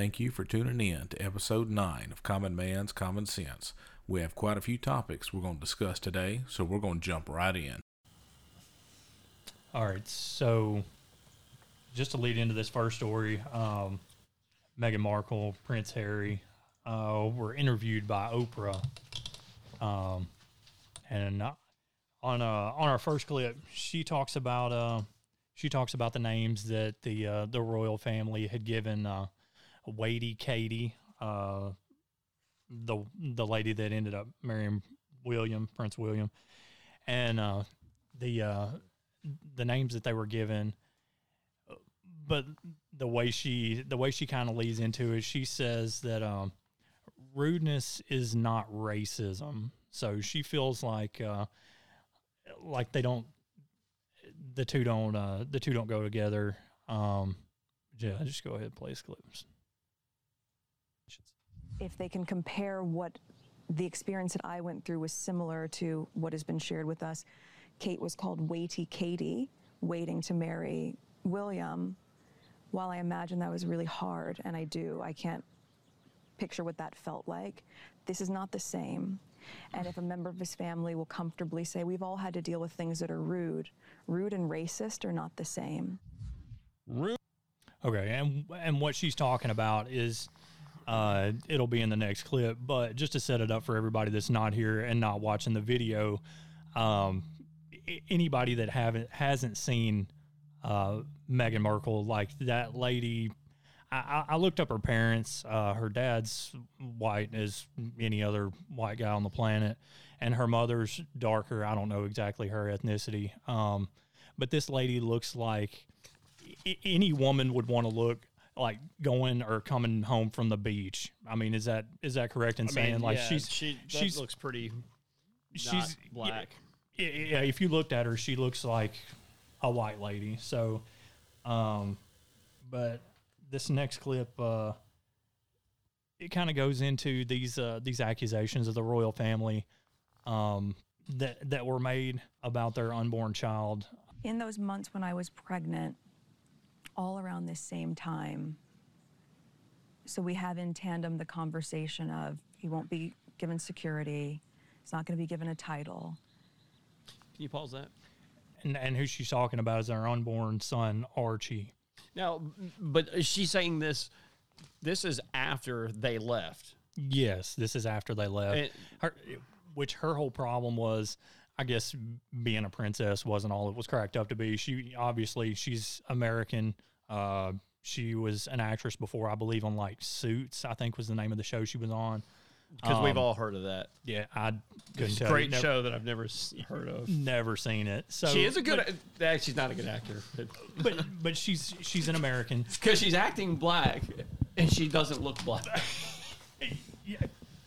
Thank you for tuning in to episode 9 of Common Man's Common Sense. We have quite a few topics we're going to discuss today, so we're going to jump right in. All right, so just to lead into this first story, um, Meghan Markle, Prince Harry, uh, were interviewed by Oprah, um, and uh, on uh, on our first clip, she talks about uh, she talks about the names that the uh, the royal family had given uh, Waity Katie, uh, the the lady that ended up marrying William Prince William, and uh, the uh, the names that they were given. But the way she the way she kind of leads into it, she says that um, rudeness is not racism. So she feels like uh, like they don't the two don't uh, the two don't go together. Um, yeah, just go ahead and play clips. If they can compare what the experience that I went through was similar to what has been shared with us. Kate was called Waity Katie, waiting to marry William. While I imagine that was really hard, and I do, I can't picture what that felt like. This is not the same. And if a member of his family will comfortably say, We've all had to deal with things that are rude, rude and racist are not the same. Rude. Okay, and and what she's talking about is uh, it'll be in the next clip, but just to set it up for everybody that's not here and not watching the video, um, anybody that haven't hasn't seen uh, Meghan Markle, like that lady. I, I looked up her parents. Uh, her dad's white as any other white guy on the planet, and her mother's darker. I don't know exactly her ethnicity, um, but this lady looks like any woman would want to look like going or coming home from the beach. I mean, is that is that correct in I saying mean, like yeah, she's she that she's looks pretty she's not black. Yeah, yeah, if you looked at her, she looks like a white lady. So, um, but this next clip, uh, it kind of goes into these uh, these accusations of the royal family um, that that were made about their unborn child. in those months when I was pregnant, all around this same time, so we have in tandem the conversation of he won't be given security, he's not going to be given a title. Can you pause that? And, and who she's talking about is our unborn son Archie. Now, but she's saying this? This is after they left. Yes, this is after they left. And- her, which her whole problem was, I guess, being a princess wasn't all it was cracked up to be. She obviously she's American. Uh, she was an actress before, I believe, on like Suits. I think was the name of the show she was on. Because we've Um, all heard of that. Yeah, I couldn't tell. Great you. Never- show that I've never s- heard of. Never seen it. So she is a good. but, But, she's not a good actor but but she's she's an American. because she's acting black and she doesn't look black. Yeah,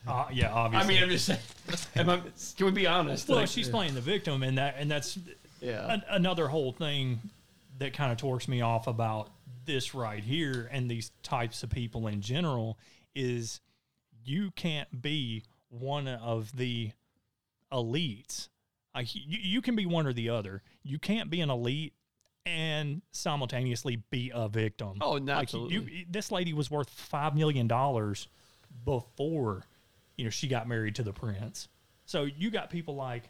uh, yeah, I mean, I'm just saying. am I- can we be honest? well, Like, she's playing the victim, and that and that's Yeah. an, another whole thing that kind of torques me off about this right here and these types of people in general is you can't be one of the elites. Like you, you can be one or the other. You can't be an elite and simultaneously be a victim. Oh, no, like you, absolutely. this lady was worth five million dollars before you know she got married to the prince. So you got people like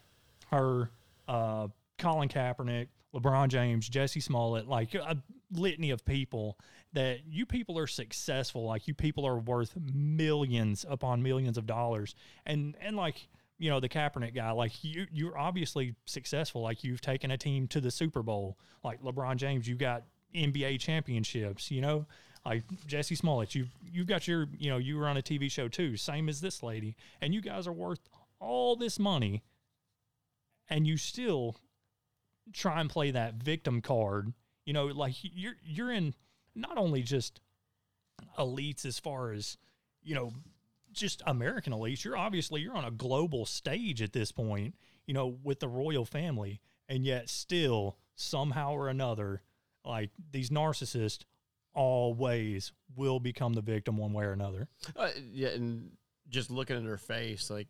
her, uh, Colin Kaepernick, LeBron James, Jesse Smollett, like a litany of people that you people are successful. Like you people are worth millions upon millions of dollars, and and like you know the Kaepernick guy, like you you're obviously successful. Like you've taken a team to the Super Bowl. Like LeBron James, you got NBA championships. You know, like Jesse Smollett, you you've got your you know you were on a TV show too, same as this lady, and you guys are worth all this money, and you still try and play that victim card. You know, like you're you're in not only just elites as far as you know just American elites. You're obviously you're on a global stage at this point. You know, with the royal family, and yet still somehow or another, like these narcissists always will become the victim one way or another. Uh, yeah, and just looking at her face, like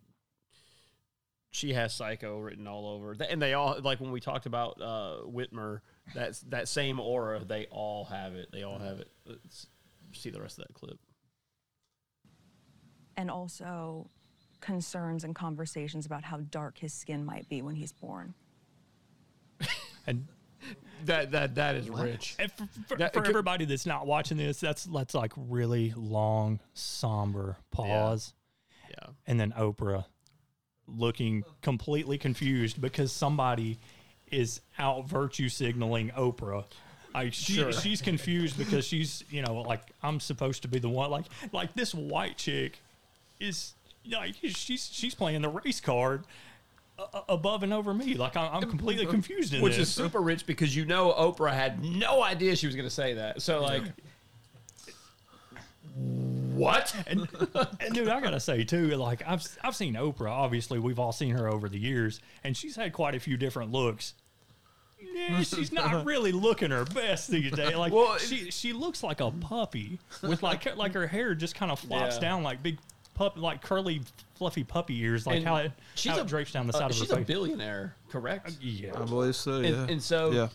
she has psycho written all over, and they all like when we talked about uh, Whitmer, that's that same aura. They all have it. They all have it. Let's see the rest of that clip. and also concerns and conversations about how dark his skin might be when he's born. And, That that that is rich. and for, for, That- for could- everybody that's not watching this, that's that's like really long, somber pause, Yeah. and then Oprah looking completely confused because somebody is out virtue signaling Oprah. Like she, Sure. she's confused because she's you know like I'm supposed to be the one like like this white chick is like she's she's playing the race card uh, above and over me like I'm, I'm completely confused in Which this. is super rich because you know Oprah had no idea she was going to say that. So like, what? and, and dude, I gotta say too, like I've I've seen Oprah. Obviously, we've all seen her over the years, and she's had quite a few different looks. Yeah, she's not really looking her best these days. Like Well, she she looks like a puppy with like like her hair just kind of flops Yeah. down like big pup like curly fluffy puppy ears, like And how it she's how a- it drapes down the Uh, side of she's her a billionaire, correct? yeah, I believe so. And- Yeah. and so- yeah.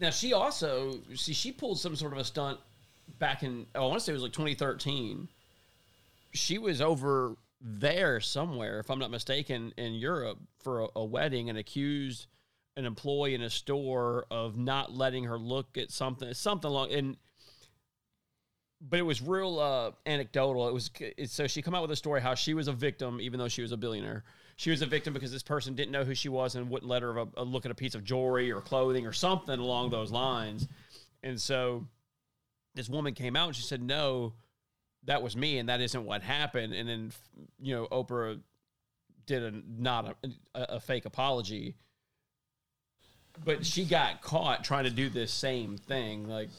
Now she also see she pulled some sort of a stunt back in oh, I want to say it was like 2013. She was over there somewhere, if I'm not mistaken, in Europe for a, a wedding and accused an employee in a store of not letting her look at something something along and but it was real uh, anecdotal. It was it, so she come out with a story how she was a victim, even though she was a billionaire. She was a victim because this person didn't know who she was and wouldn't let her a, a look at a piece of jewelry or clothing or something along those lines. And so this woman came out and she said, "No, that was me, and that isn't what happened." And then you know Oprah did a not a, a, fake apology, but she got caught trying to do this same thing, like.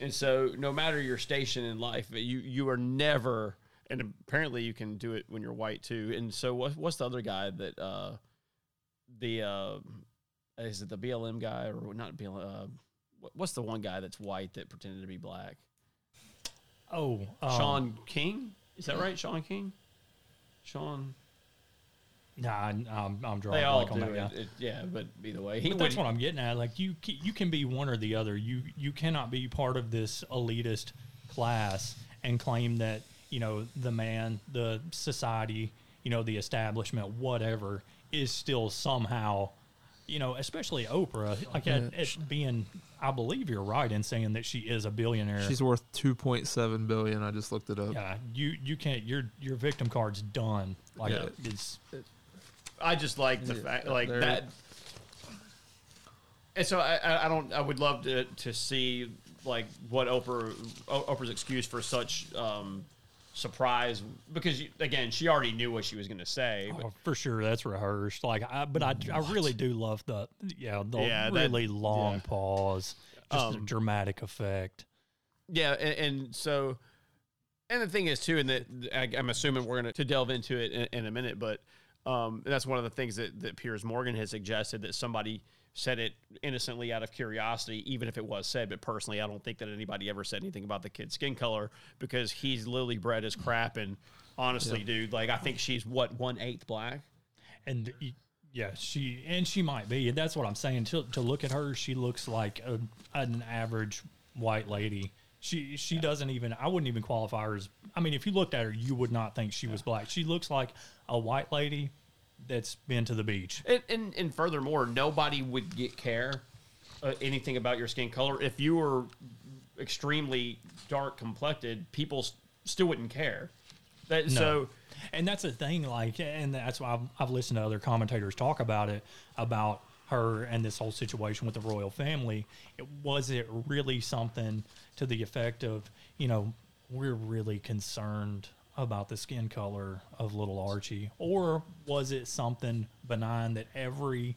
And so, no matter your station in life, you you are never. And apparently, you can do it when you're white too. And so, what, what's the other guy that uh, the uh, is it the BLM guy or not BLM? Uh, what's the one guy that's white that pretended to be black? oh, um, Shaun King, is that right? Shaun King, Shaun. Nah, I'm, I'm drawing They all blank do on that it, guy. it- Yeah, but either way, he But that's what I'm getting at. Like you, you can be one or the other. You you cannot be part of this elitist class and claim that you know the man, the society, you know the establishment, whatever, is still somehow, you know, especially Oprah, like at, at being. I believe you're right in saying that she is a billionaire. She's worth 2.7 billion. I just looked it up. yeah, you you can't. Your your victim card's done. Like Yeah. it's I just like the fact like that. And so I, I, I don't. I would love to to see like what Oprah Oprah's excuse for such um, surprise because you, again she already knew what she was going to say. Oh, for sure, that's rehearsed. Like, I, but I, I really do love the, yeah, the Yeah, that- really long yeah. pause, just the Um, dramatic effect. Yeah, and, and so, and the thing is too, and that I, I'm assuming we're going to delve into it in, in a minute, but um, that's one of the things that, that Piers Morgan has suggested that somebody said it innocently out of curiosity, even if it was said. But personally, I don't think that anybody ever said anything about the kid's skin color because he's lily bred as crap. And honestly, dude, like I think she's what one eighth black. And yeah, she and she might be. And that's what I'm saying. To to look at her, she looks like a, an average white lady. She she doesn't even. I wouldn't even qualify her as. I mean, if you looked at her, you would not think she was black. She looks like a white lady that's been to the beach. And, and, and furthermore, nobody would get care uh, anything about your skin color if you were extremely dark complected. People s- still wouldn't care. That, So and that's the thing like and that's why I've, I've listened to other commentators talk about it about her and this whole situation with the royal family it, was it really something to the effect of you know we're really concerned about the skin color of little archie? Or was it something benign that every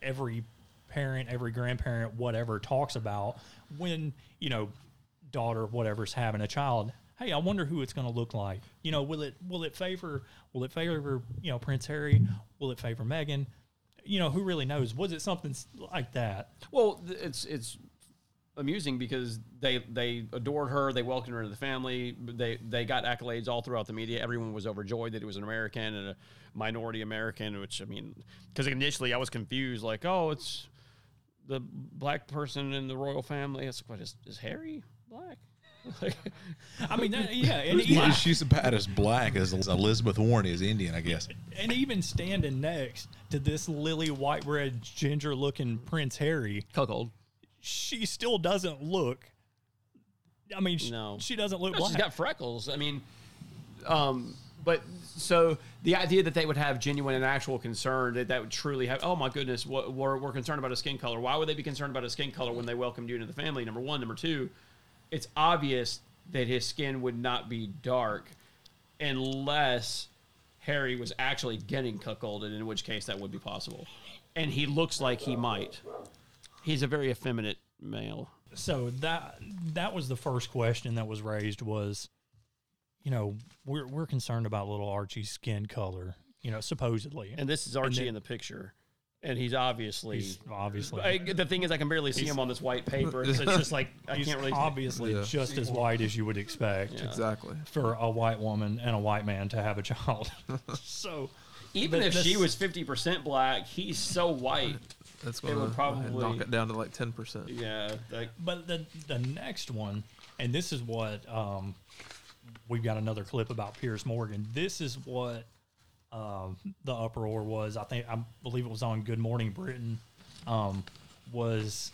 every parent every grandparent whatever talks about when you know daughter whatever's having a child hey i wonder who it's going to look like. You know will it will it favor will it favor you know prince harry? Will it favor Meghan? you know who really knows? Was it something like that? Well, it's it's amusing because they they adored her, they welcomed her into the family, they they got accolades all throughout the media. Everyone was overjoyed that it was an American and a minority American. Which I mean, because initially I was confused, like, oh, it's the black person in the royal family. It's like, what is is Harry black? I mean, that, yeah, and Yeah, even, she's about as black as Elizabeth Warren is Indian, I guess. and even standing next to this lily white bread ginger looking Prince Harry, Cuckold. She still doesn't look. I mean, sh- No. she doesn't look No, black. she's got freckles. I mean, um, but so the idea that they would have genuine and actual concern that that would truly have, oh my goodness, what, we're, we're concerned about a skin color. Why would they be concerned about a skin color when they welcomed you into the family? Number one. Number two, it's obvious that his skin would not be dark unless Harry was actually getting cuckolded, in which case that would be possible. And he looks like he might. He's a very effeminate male. so that that was the first question that was raised was you know we're we're concerned about little archie's skin color you know supposedly And this is Archie then- in the picture. And he's obviously. he's obviously I, the thing is, I can barely see him on this white paper. So it's just like I he's can't really. obviously Yeah. just as white as you would expect Yeah. Exactly. for a white woman and a white man to have a child so Even but if she was fifty percent black, he's so white. That's It going would to probably- knock it down to like ten percent. Yeah, like But the the next one, and this is what um, we've got another clip about Piers Morgan. This is what um, the uproar was. I think I believe it was on Good Morning Britain. Um, was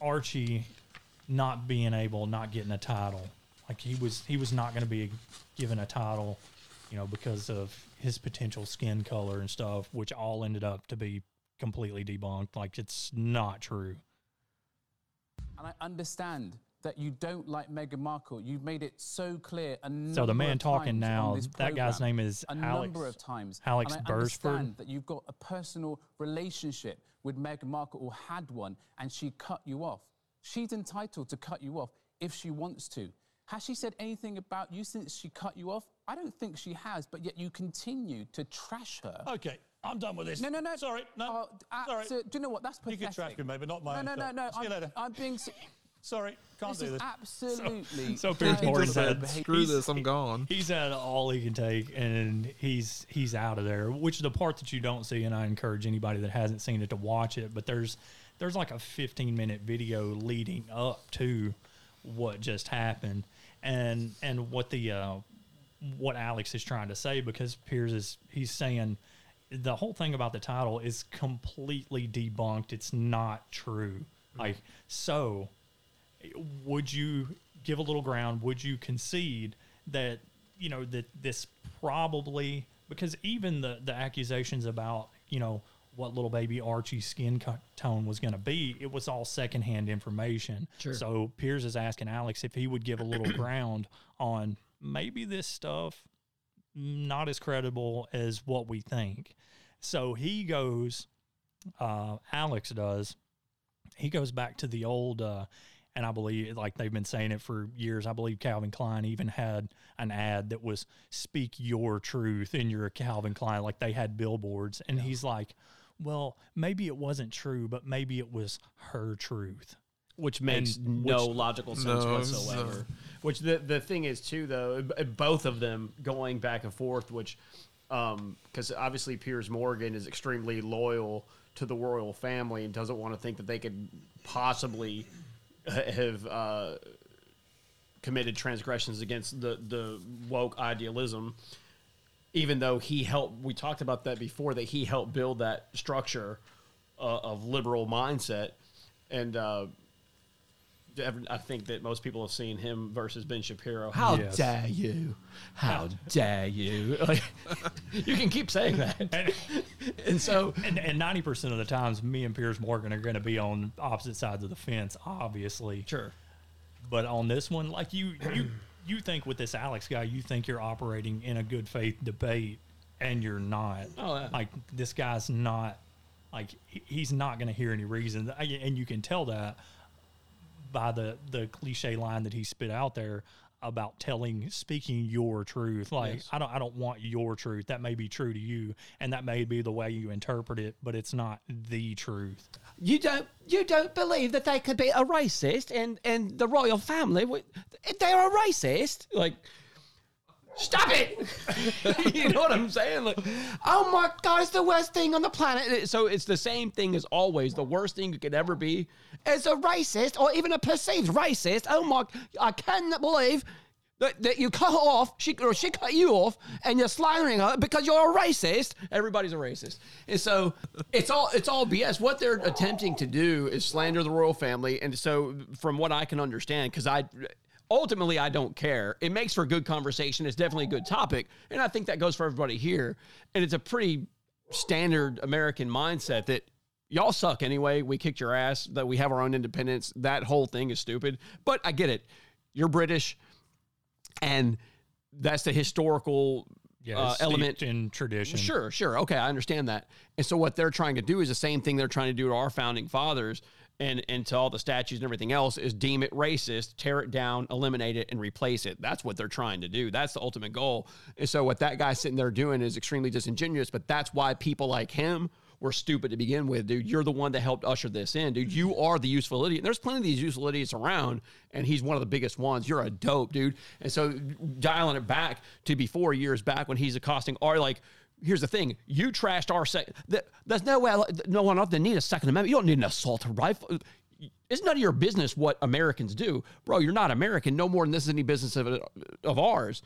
Archie not being able, not getting a title? Like he was, he was not going to be given a title, you know, because of his potential skin color and stuff, which all ended up to be completely debunked. Like it's not true. And I understand that you don't like Meghan Markle. You've made it so clear. So the man talking now, this that guy's name is a Alex- number of times. Alex and I Beresford. understand that you've got a personal relationship with Meghan Markle or had one, and she cut you off. She's entitled to cut you off if she wants to. Has she said anything about you since she cut you off? I don't think she has, but yet you continue to trash her. Okay, I'm done with this. No, no, no. Sorry, no. Oh, uh, sorry. so- do you know what? That's You pathetic. can trash me, mate, but not my No, own no, no, no. See you I'm, later. I'm being. s- Sorry, can't This do is this. absolutely. So Piers Morgan said, Screw he's- this, I'm gone. He's had all he can take, and he's he's out of there. Which is the part that you don't see, and I encourage anybody that hasn't seen it to watch it. But there's there's like a 15 minute video leading up to what just happened, and and what the uh, what Alex is trying to say because Piers is he's saying the whole thing about the title is completely debunked. It's not true. Hmm. Like so, would you give a little ground? Would you concede that you know that this probably because even the the accusations about you know what little baby Archie's skin tone was going to be, it was all secondhand information. Sure. So Piers is asking Alex if he would give a little ground on maybe this stuff not as credible as what we think. So he goes, uh, Alex does, he goes back to the old, uh, and I believe, like they've been saying it for years, I believe Calvin Klein even had an ad that was speak your truth in your Calvin Klein, like they had billboards. And he's like, well, maybe it wasn't true, but maybe it was her truth. Which makes And no which- logical sense No, whatsoever. uh, which the the thing is too, though, both of them going back and forth, which because obviously Piers Morgan is extremely loyal to the royal family and doesn't want to think that they could possibly have uh, committed transgressions against the the woke idealism. Even though he helped, we talked about that before, that he helped build that structure uh, of liberal mindset, and uh, I think that most people have seen him versus Ben Shapiro. How Yes. dare you? How dare you? Like, you can keep saying that. And, And so, and, and 90% of the times, me and Piers Morgan are going to be on opposite sides of the fence, obviously. sure. But on this one, like you, you, you think with this Alex guy, you think you're operating in a good faith debate, and you're not. Oh, yeah. Like this guy's not. Like he's not going to hear any reason, and you can tell that by the the cliche line that he spit out there about telling speaking your truth. Like Yes. i don't i don't want your truth. That may be true to you and that may be the way you interpret it but it's not the truth. You don't you don't believe that they could be a racist and and the royal family they're a racist like Stop it! you know what I'm saying? Like, oh my god, it's the worst thing on the planet. So it's the same thing as always. The worst thing you could ever be is a racist or even a perceived racist. Oh my, I cannot believe that, that you cut her off, she or she cut you off, and you're slandering her because you're a racist. Everybody's a racist, and so it's all it's all BS. What they're attempting to do is slander the royal family, and so from what I can understand, because I ultimately I don't care. It makes for a good conversation. It's definitely a good topic, and I think that goes for everybody here. And it's a pretty standard American mindset that y'all suck anyway. We kicked your ass. That we have our own independence. That whole thing is stupid. But I get it. You're British and that's the historical Yeah, uh, element in tradition. Sure, sure. Okay, I understand that. And so what they're trying to do is the same thing they're trying to do to our founding fathers and, and to all the statues and everything else is deem it racist, tear it down, eliminate it, and replace it. That's what they're trying to do. That's the ultimate goal. And so what that guy's sitting there doing is extremely disingenuous, but that's why people like him were stupid to begin with, dude. You're the one that helped usher this in, dude. You are the useful idiot. And there's plenty of these useful idiots around, and he's one of the biggest ones. You're a dope, dude. And so dialing it back to before years back when he's accosting our like here's the thing: you trashed our second. There's no way, no one out there need a Second Amendment. You don't need an assault rifle. It's none of your business what Americans do, bro. You're not American, no more than this is any business of of ours.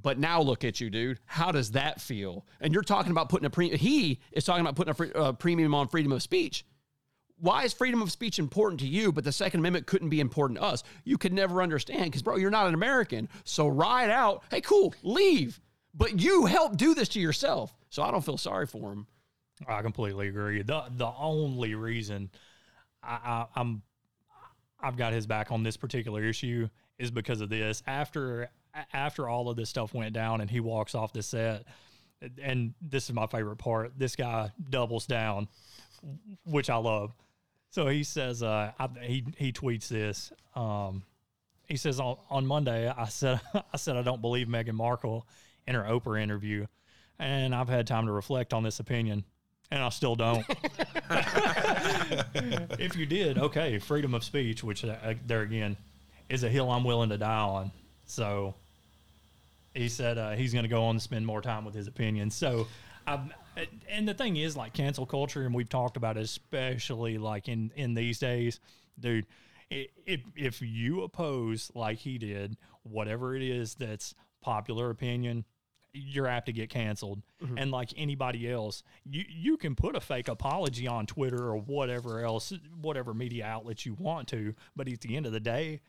But now look at you, dude. How does that feel? And you're talking about putting a. He is talking about putting a free, uh, premium on freedom of speech. Why is freedom of speech important to you, but the Second Amendment couldn't be important to us? You could never understand because, bro, you're not an American. So ride out. Hey, cool, leave. But you helped do this to yourself. So I don't feel sorry for him. I completely agree. The the only reason I, I, I'm I've got his back on this particular issue is because of this. After after all of this stuff went down and he walks off the set, and this is my favorite part. This guy doubles down, which I love. So he says, uh, I, he he tweets this. Um, he says on, on Monday, I said I said I don't believe Meghan Markle in her Oprah interview, and I've had time to reflect on this opinion, and I still don't. if you did, okay, freedom of speech, which uh, there again is a hill I'm willing to die on. So he said uh, he's going to go on and spend more time with his opinion. So, um, and the thing is, like cancel culture, and we've talked about it, especially like in in these days, dude. If if you oppose like he did, whatever it is that's popular opinion, you're apt to get canceled. Mm-hmm. And like anybody else, you you can put a fake apology on Twitter or whatever else, whatever media outlet you want to, but at the end of the day,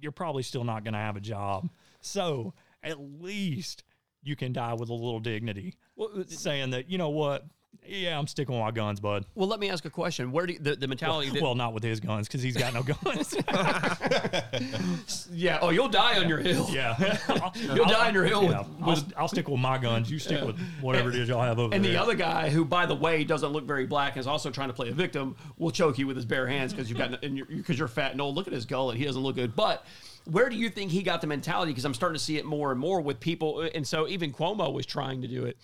you're probably still not going to have a job. So at least you can die with a little dignity, well, saying that you know what. Yeah, I'm sticking with my guns, bud. Well, let me ask a question. Where do you, the, the mentality? Well, that, well, not with his guns because he's got no guns. yeah. Oh, you'll die on your hill. Yeah. you'll die on your hill. Yeah, with, with, I'll, I'll, stick with my guns. You stick yeah. with whatever and, it is y'all have over and there. And the other guy, who by the way doesn't look very black, is also trying to play a victim, will choke you with his bare hands because you've got because you're, you're fat and old. Look at his gullet; he doesn't look good. But where do you think he got the mentality? Because I'm starting to see it more and more with people, and so even Cuomo was trying to do it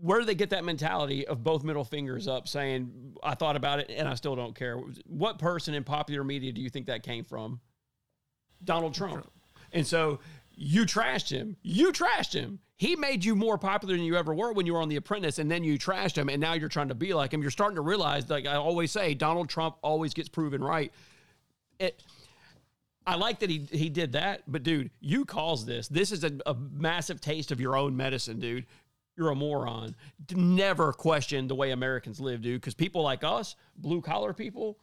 where do they get that mentality of both middle fingers up saying i thought about it and i still don't care. What person in popular media do you think that came from? Donald trump. And so you trashed him. You trashed him. He made you more popular than you ever were when you were on the apprentice and then you trashed him and now you're trying to be like him. You're starting to realize like i always say donald trump always gets proven right. It I like that he he did that, but dude, you caused this. This is a, a massive taste of your own medicine, dude you're a moron. Never question the way Americans live, dude. Because people like us, blue collar people,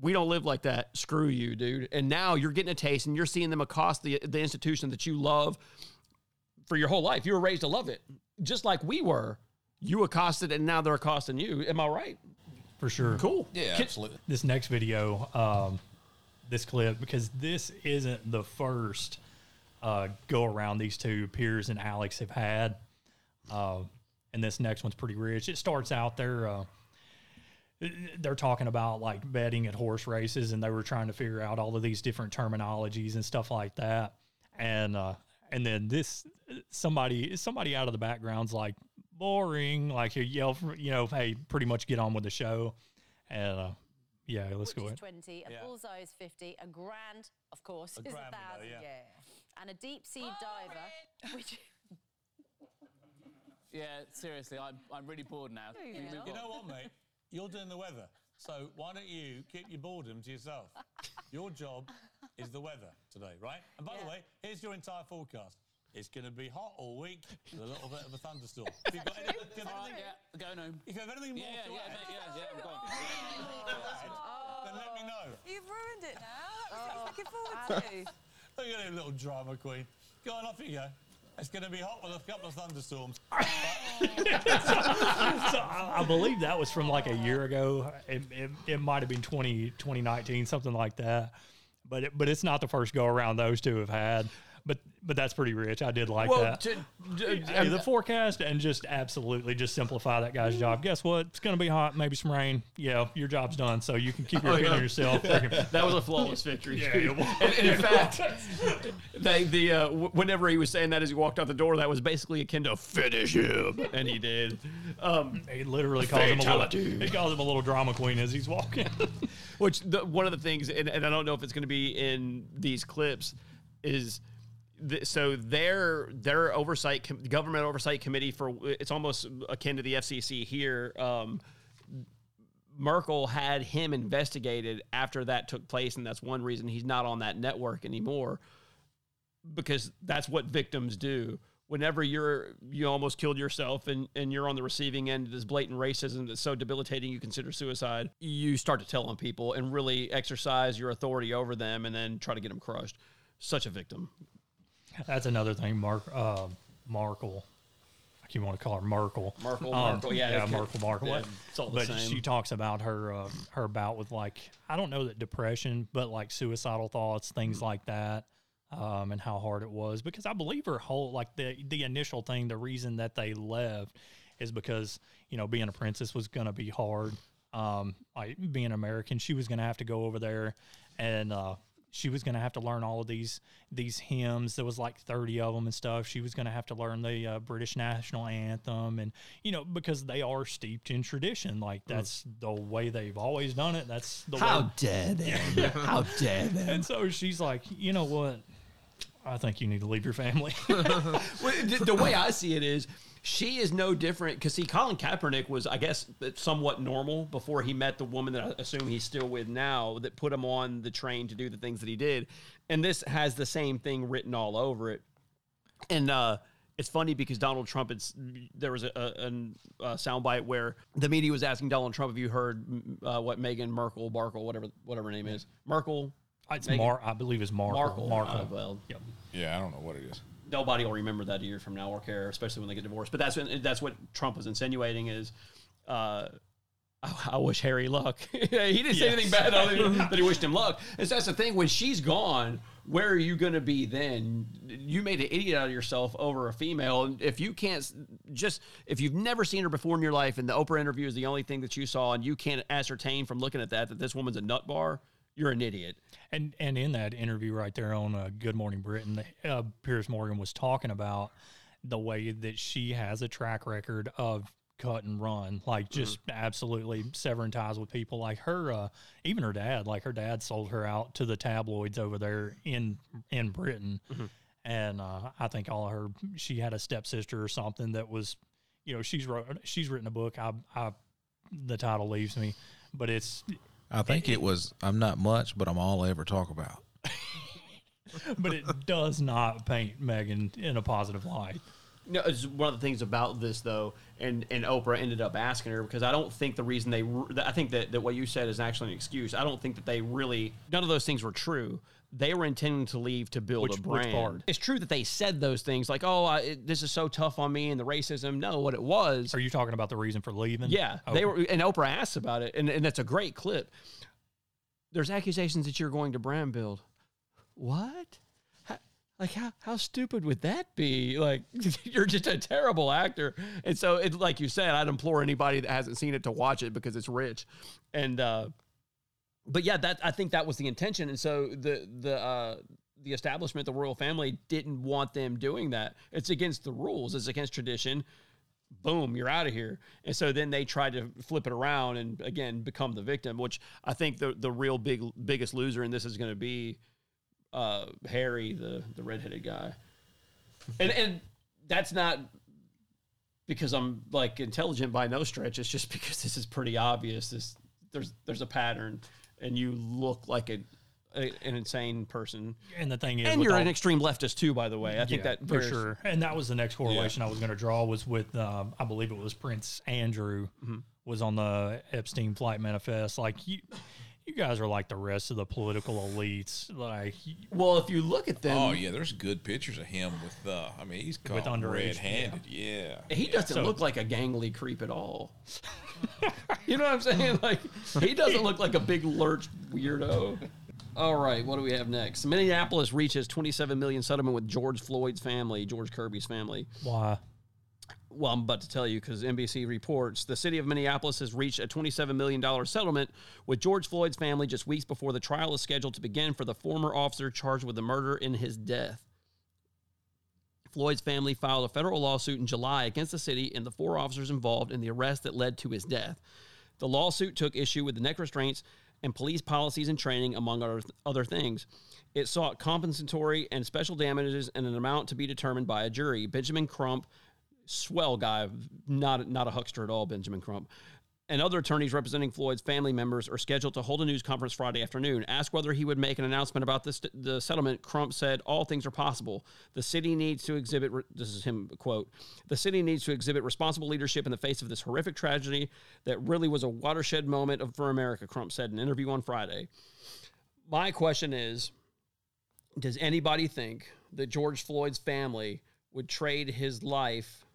we don't live like that. Screw you, dude. And now you're getting a taste, and you're seeing them accost the the institution that you love for your whole life. You were raised to love it, just like we were. You accosted, and now they're accosting you. Am I right? For sure. Cool. Yeah, Can, absolutely. This next video, um, this clip, because this isn't the first uh, go around these two Piers and Alex have had. Uh, and this next one's pretty rich. It starts out there. Uh, they're talking about like betting at horse races, and they were trying to figure out all of these different terminologies and stuff like that. And uh, and then this somebody somebody out of the background's like boring, like you yell, for, you know, hey, pretty much get on with the show. And uh, yeah, let's Which go ahead. Twenty, a Yeah. bullseye is fifty, a grand, of course, A is grand a winner, thousand. yeah. yeah. and a deep sea diver, which Yeah, seriously, I'm, I'm really bored now. Can we move You know what, mate? You're doing the weather. So why don't you keep your boredom to yourself? Your job is the weather today, right? And by the way, here's your entire forecast. It's going to be hot all week with a little bit of a thunderstorm. If you've got any- if you have All right, anything- yeah, going home. if you have anything more Yeah, to yeah, add, mate, yeah, yeah, I'm gone. then let me know. Oh, you've ruined it now. That's oh. what I was looking forward to. Look at you, little drama queen. Go on, off you go. It's going to be hot with a couple of thunderstorms. so I, I believe that was from like a year ago. It, it, it might have been 20, 2019, something like that. But it, but it's not the first go around those two have had. But but that's pretty rich. I did like Well, that. to- to- Hey, the forecast and just absolutely just simplify that guy's job. Guess what? It's going to be hot, maybe some rain. Yeah, your job's done. So you can keep your Oh, opinion yeah. yourself. that was a flawless victory. Yeah, it was. and, and in fact, they, the uh, w- whenever he was saying that as he walked out the door, that was basically akin to finish him, and he did. Um, he literally calls him a little. He calls him a little drama queen as he's walking. Which the, one of the things, and, and I don't know if it's going to be in these clips, is so their their oversight government oversight committee for it's almost akin to the FCC here. Um, Merkel had him investigated after that took place, and that's one reason he's not on that network anymore because that's what victims do. Whenever you're you almost killed yourself and, and you're on the receiving end of this blatant racism that's so debilitating you consider suicide, you start to tell on people and really exercise your authority over them and then try to get them crushed. Such a victim. That's another thing. Mark uh, Markle. I keep wanting to call her Merkel. Merkel, Um, Merkel, yeah, yeah, Merkel, Merkel. yeah, it's all the but same. she talks about her uh, her bout with like I don't know that depression, but like suicidal thoughts, things like that, um, and how hard it was. Because I believe her whole like the the initial thing, the reason that they left is because you know being a princess was going to be hard. Um, like being American, she was going to have to go over there and. Uh, she was going to have to learn all of these these hymns. There was like thirty of them and stuff. She was going to have to learn the uh, British national anthem, and you know because they are steeped in tradition. Like that's the way they've always done it. That's the How way. dare them? How dare them? And so she's like, you know what? I think you need to leave your family. Well, the, the way I see it is, she is no different. Because see, Colin Kaepernick was, I guess, somewhat normal before he met the woman that I assume he's still with now, that put him on the train to do the things that he did. And this has the same thing written all over it. And uh, it's funny because Donald Trump, it's there was a, a, a soundbite where the media was asking Donald Trump, "Have you heard uh, what Meghan Merkel, Barkle, whatever whatever her name is, Merkel?" it's Meghan- Mar. I believe it's Markle. Markle. Markle. Uh, well, Yep. Yeah, I don't know what it is. Nobody will remember that a year from now or care, especially when they get divorced. But that's that's what Trump was insinuating is. Uh, I, I wish Harry luck. he didn't say Yes. anything bad other than that he wished him luck. And so that's the thing. When she's gone, where are you going to be then? You made an idiot out of yourself over a female. And if you can't just, if you've never seen her before in your life and the Oprah interview is the only thing that you saw and you can't ascertain from looking at that that this woman's a nut bar, you're an idiot. And and in that interview right there on uh, Good Morning Britain, uh, Piers Morgan was talking about the way that she has a track record of cut and run, like just absolutely severing ties with people. Like her, uh, even her dad, like her dad sold her out to the tabloids over there in in Britain, and uh, I think all of her, she had a stepsister or something that was, you know, she's wrote she's written a book. I, I the title leaves me, but it's I think it was I'm not much, but I'm all I ever talk about. but it does not paint Meghan in a positive light. No, it's one of the things about this though, and and Oprah ended up asking her because I don't think the reason they, I think that, that what you said is actually an excuse. I don't think that they really, none of those things were true. They were intending to leave to build Which- a brand. It's true that they said those things like, "Oh, I, it, this is so tough on me," and the racism. No, what it was. Are you talking about the reason for leaving? Yeah, Okay. they were, and Oprah asked about it, and, and that's a great clip. There's accusations that you're going to brand build. What? How, like how how stupid would that be? Like you're just a terrible actor, and so it like you said, I'd implore anybody that hasn't seen it to watch it because it's rich, and uh, but yeah, that I think that was the intention, and so the the uh, the establishment, the royal family, didn't want them doing that. It's against the rules. It's against tradition boom, you're out of here. And so then they tried to flip it around and again become the victim, which I think the the real big biggest loser in this is going to be uh, Harry, the the redheaded guy, and and that's not because I'm like intelligent by no stretch. It's just because this is pretty obvious. This there's there's a pattern, and you look like a, a an insane person. And the thing is, and you're all- an extreme leftist too, by the way. I think Yeah, that for sure. And that was the next correlation I was going to draw was with, um, I believe it was Prince Andrew Mm-hmm. was on the Epstein flight manifest. Like you, you guys are like the rest of the political elites. Like Well, if you look at them, Oh yeah, there's good pictures of him with. Uh, I mean, he's with underage, red-handed. Yeah, He doesn't So- look like a gangly creep at all. you know what I'm saying? Like he doesn't look like a big lurch weirdo. All right, what do we have next? Minneapolis reaches 27 million settlement with George Floyd's family, George Kirby's family. why? Well, I'm about to tell you because NBC reports the city of Minneapolis has reached a $27 million settlement with George Floyd's family just weeks before the trial is scheduled to begin for the former officer charged with the murder in his death. Floyd's family filed a federal lawsuit in July against the city and the four officers involved in the arrest that led to his death. The lawsuit took issue with the neck restraints and police policies and training, among other, other things. It sought compensatory and special damages and an amount to be determined by a jury. Benjamin Crump, swell guy, not not a huckster at all, Benjamin Crump. And other attorneys representing Floyd's family members are scheduled to hold a news conference Friday afternoon. Asked whether he would make an announcement about this, the settlement, Crump said, "All things are possible. The city needs to exhibit. This is him quote. The city needs to exhibit responsible leadership in the face of this horrific tragedy that really was a watershed moment of, for America." Crump said in an interview on Friday. My question is, does anybody think that George Floyd's family would trade his life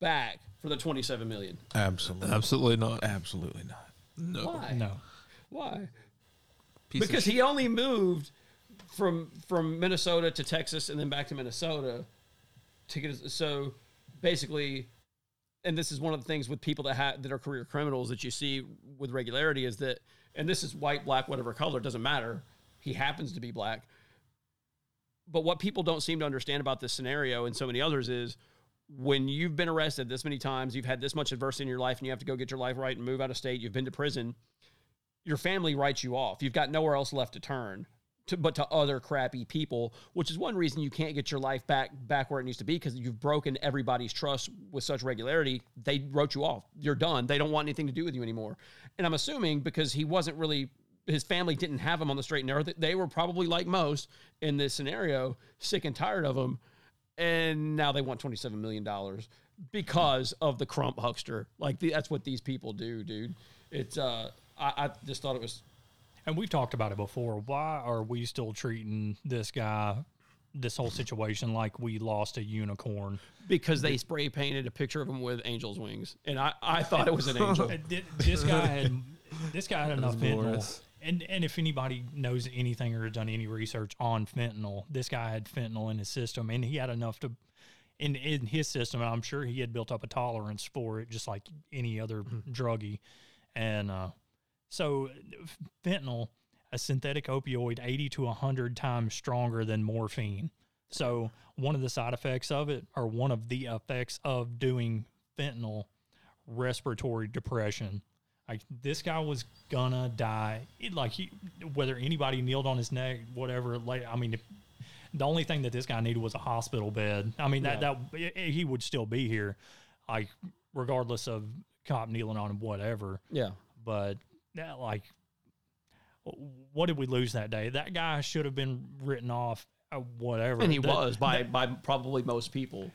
back for the 27 million? absolutely, Absolutely not. absolutely not. No. Why? No. Why? Piece because he only moved from from Minnesota to Texas and then back to Minnesota to get his, so basically and this is one of the things with people that have that are career criminals that you see with regularity is that and this is white black whatever color doesn't matter he happens to be black but what people don't seem to understand about this scenario and so many others is when you've been arrested this many times you've had this much adversity in your life and you have to go get your life right and move out of state you've been to prison your family writes you off. You've got nowhere else left to turn. To, but to other crappy people, which is one reason you can't get your life back back where it needs to be because you've broken everybody's trust with such regularity. They wrote you off. You're done. They don't want anything to do with you anymore. And I'm assuming because he wasn't really his family didn't have him on the straight and narrow. They were probably like most in this scenario, sick and tired of him, and now they want 27 million dollars because of the Crump huckster. Like the, that's what these people do, dude. It's uh, I, I just thought it was And we've talked about it before. Why are we still treating this guy, this whole situation, like we lost a unicorn? because they spray painted a picture of him with angel's wings, and I, I thought it was an angel. This guy had this guy had enough fentanyl. And and if anybody knows anything or has done any research on fentanyl, this guy had fentanyl in his system, and he had enough to. In, in his system, I'm sure he had built up a tolerance for it, just like any other druggie. And uh, so, fentanyl, a synthetic opioid, 80 to 100 times stronger than morphine. So, one of the side effects of it, or one of the effects of doing fentanyl, respiratory depression. Like this guy was gonna die. It, like he, whether anybody kneeled on his neck, whatever. Like I mean, if, the only thing that this guy needed was a hospital bed. I mean that that he would still be here, like regardless of cop kneeling on him, whatever. Yeah, But that like, what did we lose that day? That guy should have been written off. Uh, whatever, and he That- was by by probably most people.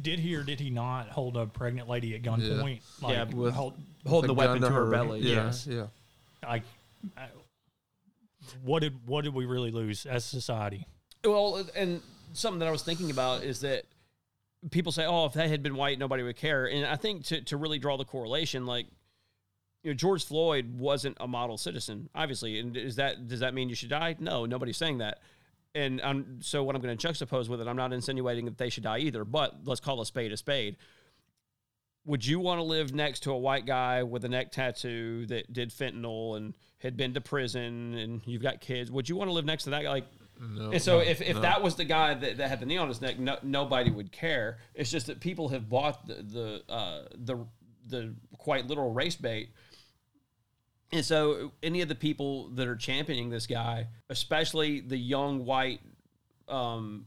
Did he or did he not hold a pregnant lady at gunpoint? Like, Yeah, with- hold, Holding the a weapon to her belly. Yeah, Yes. yeah. like uh, what did what did we really lose as a society? Well, and something that I was thinking about is that people say, "Oh, if that had been white, nobody would care." And I think to to really draw the correlation, like you know, George Floyd wasn't a model citizen, obviously. And is that does that mean you should die? No, nobody's saying that. And I'm, so what I'm going to juxtapose with it, I'm not insinuating that they should die either. But let's call a spade a spade. Would you want to live next to a white guy with a neck tattoo that did fentanyl and had been to prison and you've got kids? Would you want to live next to that guy? Like, No, and so no, if, if no. that was the guy that, that had the knee on his neck, no, nobody would care. It's just that people have bought the the uh, the the quite literal race bait And so, any of the people that are championing this guy, especially the young white um,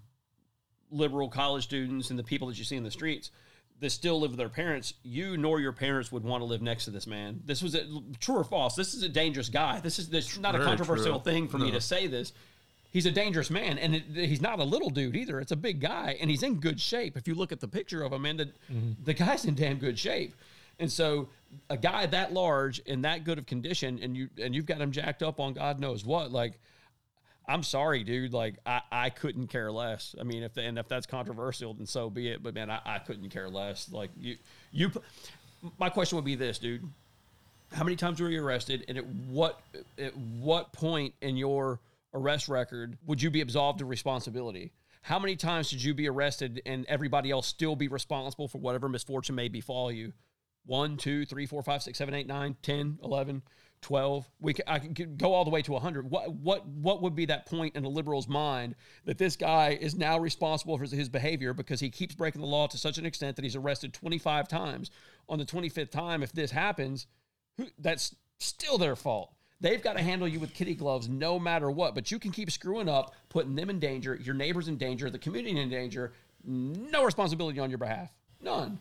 liberal college students and the people that you see in the streets that still live with their parents, you nor your parents would want to live next to this man. This was a, true or false. This is a dangerous guy. This is this is not a controversial true. thing for me to say this. He's a dangerous man, and it, he's not a little dude either. It's a big guy, and he's in good shape. If you look at the picture of him, and the, the guy's in damn good shape. And so, a guy that large and that good of condition, and you and you've got him jacked up on God knows what, like I'm sorry, dude. Like I, I couldn't care less. I mean, if and if that's controversial, then so be it. But man, I, I couldn't care less. Like you, you. My question would be this, dude: How many times were you arrested, and at what at what point in your arrest record would you be absolved of responsibility? How many times did you be arrested and everybody else still be responsible for whatever misfortune may befall you? One, two, three, four, five, six, seven, eight, nine, 10, 11, 12. We can, I can go all the way to 100. What, what, what would be that point in a liberal's mind that this guy is now responsible for his behavior because he keeps breaking the law to such an extent that he's arrested 25 times? On the 25th time, if this happens, who, that's still their fault. They've got to handle you with kitty gloves no matter what, but you can keep screwing up, putting them in danger, your neighbors in danger, the community in danger. No responsibility on your behalf. None.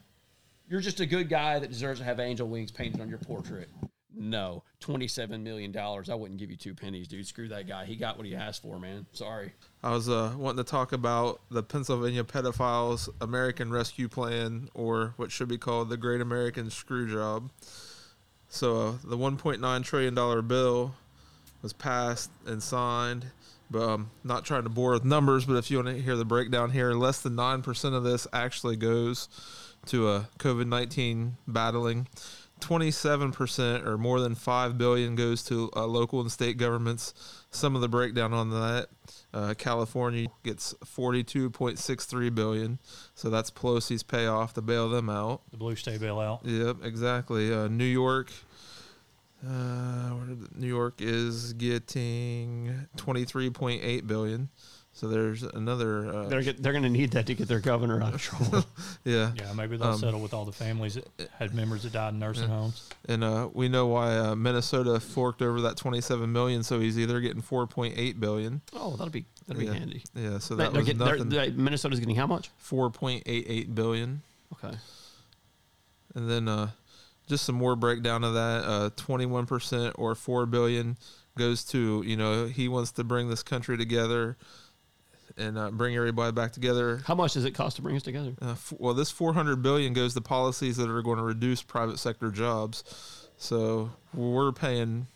You're just a good guy that deserves to have angel wings painted on your portrait. No, $27 million. I wouldn't give you two pennies, dude. Screw that guy. He got what he asked for, man. Sorry. I was uh, wanting to talk about the Pennsylvania Pedophiles American Rescue Plan, or what should be called the Great American Screw Job. So uh, the 1.9 trillion dollar bill was passed and signed, but um, not trying to bore with numbers. But if you want to hear the breakdown here, less than nine percent of this actually goes to uh, COVID 19 battling. 27% or more than 5 billion goes to uh, local and state governments. Some of the breakdown on that uh, california gets 42.63 billion. So that's pelosi's payoff to bail them out. The Blue State bailout. yep exactly. Uh, new york uh, where did the- new york is getting 23.8 billion so there's another uh, They're, get, they're going to need that to get their governor out of trouble. yeah Yeah, maybe they'll Um, settle with all the families that had members that died in nursing Yeah. homes. And uh, we know why uh, Minnesota forked over that 27 million, so he's either getting 4.8 billion. Oh, that'll be that'll yeah. be handy. Yeah, so They're that was get- they're- nothing. they're- Minnesota's getting how much? 4.88 billion. Okay. And then uh, just some more breakdown of that. Uh, 21% or 4 billion goes to, you know, he wants to bring this country together and uh, bring everybody back together. How much does it cost to bring us together? Uh, f- well, this 400 billion goes to policies that are going to reduce private sector jobs. So we're paying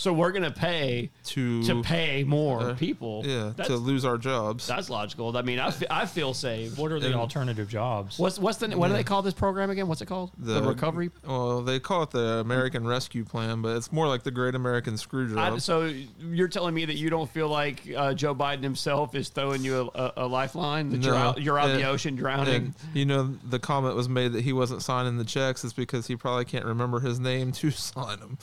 So we're going to pay to to pay more uh, people. Yeah, That's- to lose our jobs. That's logical. I mean, I, I feel safe. What are the And- alternative jobs? What's what's the what do they call this program again? What's it called? The, recovery. Well, they call it the American Rescue Plan, but it's more like the Great American Screw Job. I, so you're telling me that you don't feel like uh, Joe Biden himself is throwing you a, a, a lifeline that you're No, out you're out in the ocean drowning? and, you know, the comment was made that he wasn't signing the checks is because he probably can't remember his name to sign them.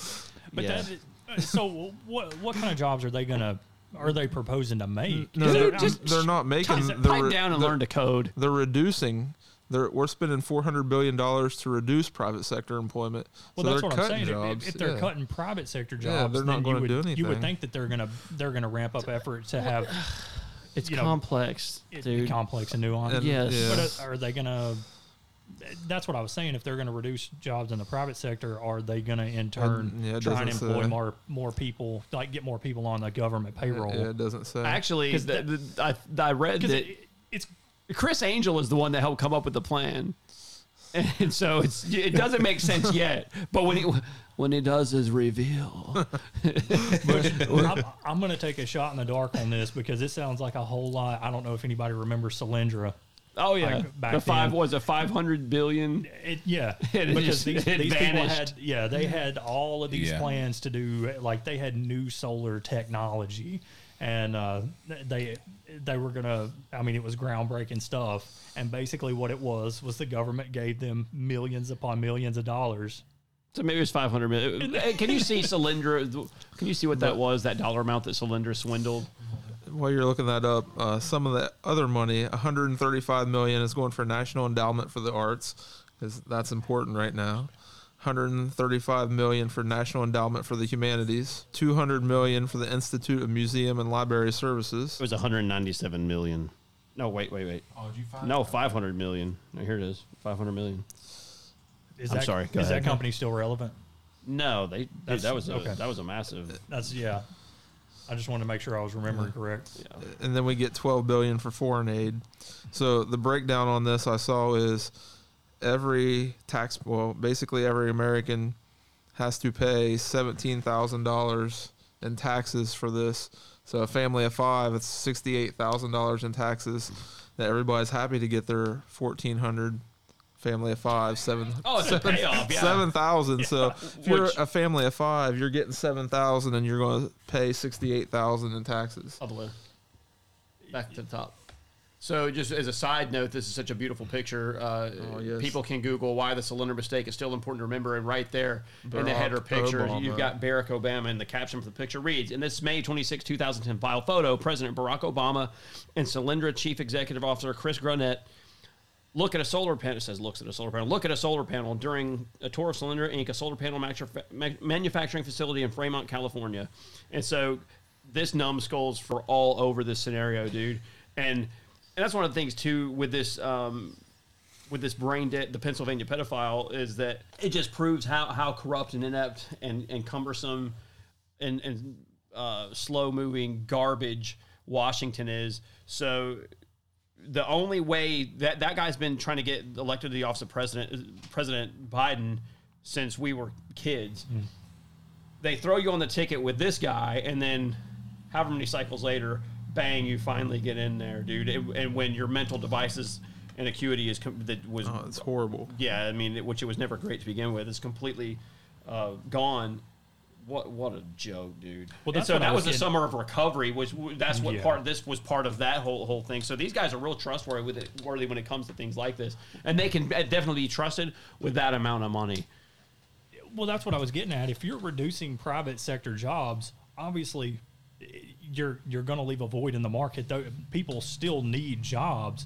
But Yeah. that is, so what what kind of jobs are they gonna are they proposing to make? No, Is they're, just, they're not making. Pipe they're re- down and learn to code. They're reducing. They're, we're spending four hundred billion dollars to reduce private sector employment. well, so that's they're what I'm saying. If- jobs. If, if they're yeah. cutting private sector Yeah, jobs, they're not gonna you would, do You would think that they're gonna they're gonna ramp up effort to have It's you know, complex, it- dude. complex and nuanced. And- Yes. yeah. But uh, are they gonna? That's what I was saying. If they're going to reduce jobs in the private sector, are they going to in turn yeah, try and employ say. more more people, like get more people on the government payroll? Yeah, it doesn't say. Actually, 'Cause the, the, I, I read that it, it's Criss Angel is the one that helped come up with the plan, and so it's it doesn't make sense yet. But when it when it does is reveal, I'm, I'm going to take a shot in the dark on this because it sounds like a whole lot. I don't know if anybody remembers Solyndra. Oh yeah, Like, back the five then. was a five hundred billion. It, yeah, It because just- these, it these people had yeah they had all of these Yeah. plans to do like they had new solar technology and uh, they they were gonna I mean it was groundbreaking stuff and basically what it was was the government gave them millions upon millions of dollars So maybe it was five hundred million. Can you see Solyndra? Can you see what that was? That dollar amount that Solyndra swindled. While you're looking that up, uh, some of the other money, 135 million, is going for National Endowment for the Arts, because that's important right now. 135 million for National Endowment for the Humanities, 200 million for the Institute of Museum and Library Services. It was 197 million. No, wait, wait, wait. Oh, did you find No, 500 million. No, here it is. 500 million. Is I'm that, sorry, go is ahead. that company still relevant? No, they dude, That's- that was a, okay. that was a massive. That's yeah. I just wanted to make sure I was remembering correct. and then we get 12 billion for foreign aid. So the breakdown on this I saw is every tax well basically every American has to pay $17,000 in taxes for this. So a family of 5 it's $68,000 in taxes that everybody's happy to get their 1400 family of 5 7 Oh, it's a payoff, yeah. 7,000 so if you're a family of 5 you're getting 7,000 and you're going to pay 68,000 in taxes. Other way. Back to the top. So, just as a side note, this is such a beautiful picture. Uh, Oh, yes. People can Google why the Solyndra mistake is still important to remember. And right there in the header picture, Obama. you've got Barack Obama, and the caption for the picture reads In this May 26, 2010 file photo, President Barack Obama and Solyndra Chief Executive Officer Chris Gronet look at a solar panel. It says looks at a solar panel. Look at a solar panel during a Toro Solyndra Inc., a solar panel manufacturing facility in Fremont, California. And so this numbskulls for all over this scenario, dude. And and that's one of the things too with this um, with this brain dead, the Pennsylvania pedophile, is that it just proves how how corrupt and inept and and cumbersome and and uh, slow moving garbage Washington is. So the only way that that guy's been trying to get elected to the office of president President Biden since we were kids. They throw you on the ticket with this guy, and then however many cycles later, bang, you finally get in there, dude. It- and when your mental devices and acuity is com- that was Oh, it's horrible. yeah, I mean, it- which it was never great to begin with, is completely uh, gone. What what a joke, dude! Well, that's so that was was the getting- summer of recovery. Was that's what Yeah. part this was part of that whole whole thing. So these guys are real trustworthy with it, worthy when it comes to things like this, and they can definitely be trusted with that amount of money. Well, that's what I was getting at. If you're reducing private sector jobs, obviously eh, you're you're going to leave a void in the market. Though people still need jobs.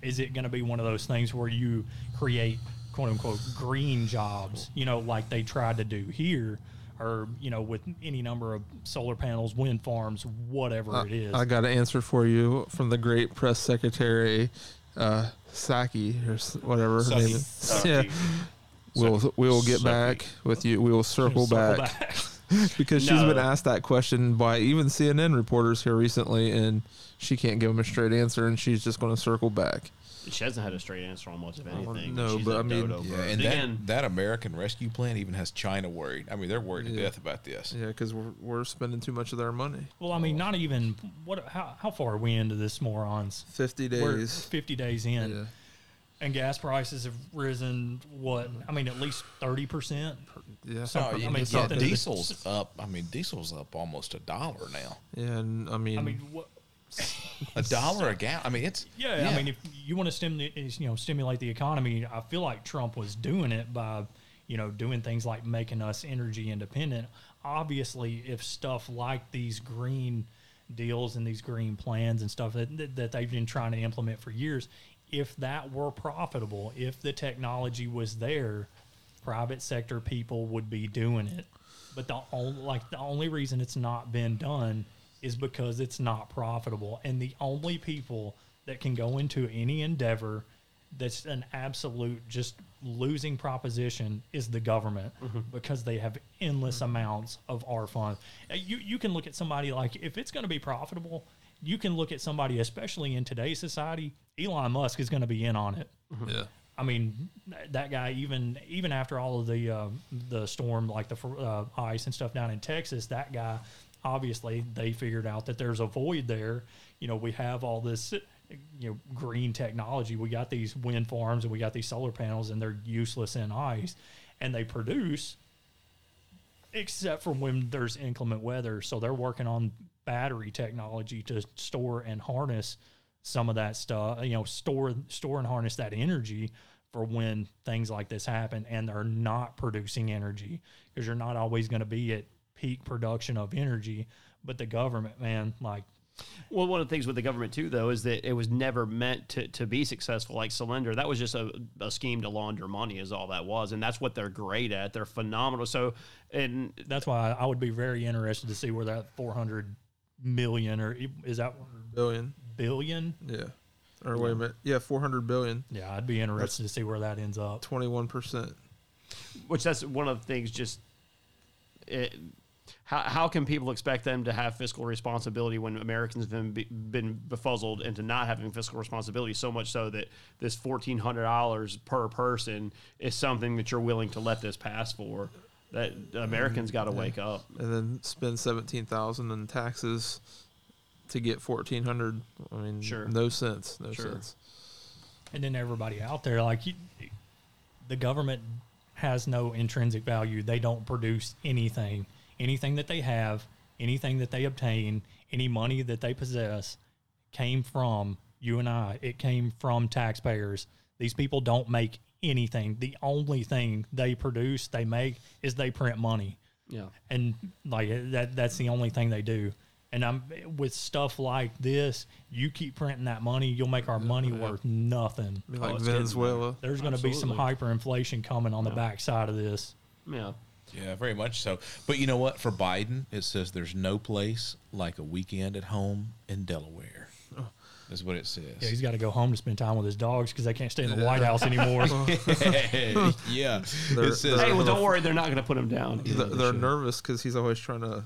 Is it going to be one of those things where you create quote unquote green jobs? You know, like they tried to do here, or you know, with any number of solar panels, wind farms, whatever it is. I got an answer for you from the great press secretary, uh, Psaki or whatever her name is. Psaki. Yeah, we'll we will get Psaki. back with you. We will circle, Circle back, back. because she's been asked that question by even CNN reporters here recently, and she can't give them a straight answer, and she's just going to circle back. She hasn't had a straight answer on much of anything. no, She's but a I mean- dodo, Yeah, bro. and Again, that, that American Rescue Plan even has China worried. I mean, they're worried to death about this. Yeah, because we're we're spending too much of their money. Well, I mean, not even what. How, how far are we into this, morons? Fifty We're days. 50 days in. Yeah. and gas prices have risen what I mean at least thirty percent. Yeah. So- Oh, I mean, yeah, something the- diesel's up. I mean, diesel's up almost a dollar now. Yeah, and I mean, I mean, what? A dollar a gallon. I mean, it's Yeah, I mean, if you want to stimulate, you know, stimulate the economy, I feel like Trump was doing it by, you know, doing things like making us energy independent. Obviously, if stuff like these green deals and these green plans and stuff that that, that they've been trying to implement for years, if that were profitable, if the technology was there, private sector people would be doing it. But the only like the only reason it's not been done is because it's not profitable. And the only people that can go into any endeavor that's an absolute just losing proposition is the government because they have endless amounts of our funds. Uh, You you can look at somebody like if it's going to be profitable, you can look at somebody especially in today's society. Elon Musk is going to be in on it. yeah. I mean, that guy even even after all of the uh, the storm, like the uh, ice and stuff down in Texas, that guy obviously they figured out that there's a void there. You know, we have all this you know green technology. We got these wind farms and we got these solar panels, and they're useless in ice, and they produce except for when there's inclement weather. So they're working on battery technology to store and harness some of that stuff. You know, store store and harness that energy for when things like this happen, and they're not producing energy because you're not always going to be at peak production of energy. But the government, man, like Well, one of the things with the government too, though, is that it was never meant to, to be successful. Like Solyndra, that was just a, a scheme to launder money, is all that was, and that's what they're great at. They're phenomenal. So, and That's why I would be very interested to see where that 400 million or is that Billion. billion? Yeah. Or wait a minute. Yeah, 400 billion. Yeah, I'd be interested to see where that ends up. 21%. which that's one of the things. Just it, how how can people expect them to have fiscal responsibility when Americans have been, be- been befuzzled into not having fiscal responsibility? So much so that this fourteen hundred dollars per person is something that you're willing to let this pass for. That Americans mm-hmm. got to wake up. And then spend 17,000 in taxes to get 1400. I mean, Sure. no sense. No Sure. sense. And then everybody out there, like you, the government has no intrinsic value. They don't produce anything. Anything that they have, anything that they obtain, any money that they possess came from you and I. It came from taxpayers. These people don't make anything. The only thing they produce, they make, is they print money. Yeah. and like that that's the only thing they do and i'm with stuff like this you keep printing that money you'll make our money worth nothing I mean, like oh, it's getting Venezuela. there's going to be some hyperinflation coming on the backside of this Yeah. Yeah, very much so. But you know what? For Biden, it says there's no place like a weekend at home in Delaware. Oh. That's what it says. yeah he's got to go home to spend time with his dogs because they can't stay in the white house anymore yeah. They're- It says, Hey, well, don't worry, they're not going to put him down. They're, they're nervous because he's always trying to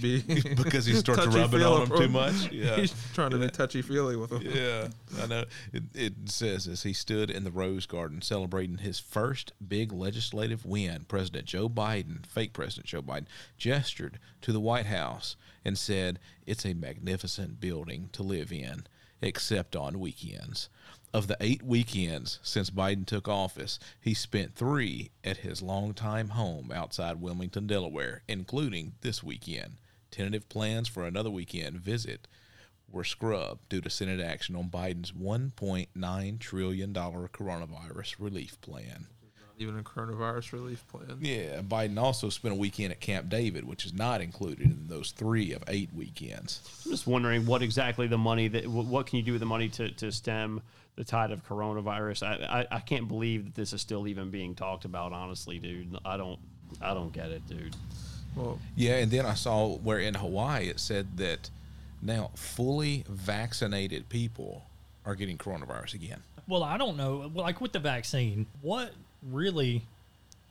be because he starts rubbing on them too much. Yeah. He's trying to be touchy feely with them. Yeah, I know. It, it says as he stood in the Rose Garden celebrating his first big legislative win, President Joe Biden, fake President Joe Biden, gestured to the White House and said, It's a magnificent building to live in, except on weekends. Of the eight weekends since Biden took office, he spent three at his longtime home outside Wilmington, Delaware, including this weekend. Tentative plans for another weekend visit were scrubbed due to Senate action on Biden's $1.9 trillion coronavirus relief plan. Even a coronavirus relief plan. Yeah, Biden also spent a weekend at Camp David, which is not included in those three of eight weekends. I'm just wondering what exactly the money that what can you do with the money to, to stem the tide of coronavirus? I, I I can't believe that this is still even being talked about. Honestly, dude, I don't I don't get it, dude. Well, Yeah, and then I saw where in Hawaii it said that now fully vaccinated people are getting coronavirus again. well i don't know like with the vaccine what really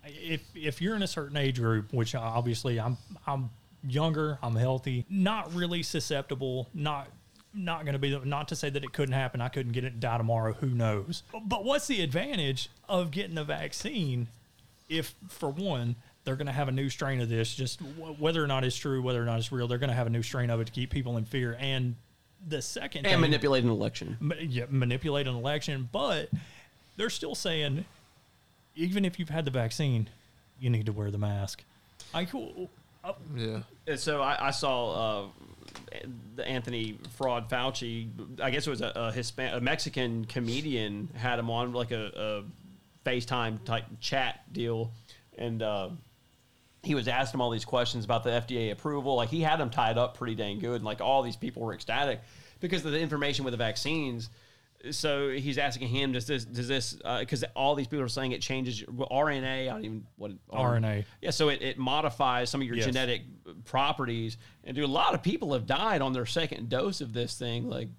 if if you're in a certain age group which obviously i'm i'm younger i'm healthy not really susceptible not not going to be not to say that it couldn't happen i couldn't get it die tomorrow who knows but what's the advantage of getting a vaccine if for one they're going to have a new strain of this just wh- whether or not it's true whether or not it's real they're going to have a new strain of it to keep people in fear and the second And thing- manipulate an election. ma- yeah, manipulate an election, but they're still saying even if you've had the vaccine, you need to wear the mask. I cool. Uh, yeah. And so I, I saw uh, the Anthony Fraud Fauci. I guess it was a, a Hispan- a Mexican comedian had him on like a, a FaceTime type chat deal, and uh, he was asking him all these questions about the FDA approval. Like he had them tied up pretty dang good, and like all these people were ecstatic because of the information with the vaccines. So he's asking him, does this, does this, uh, because all these people are saying it changes your RNA. I don't even what RNA. Yeah, so it, it modifies some of your Yes. genetic properties, and dude, a lot of people have died on their second dose of this thing. Like,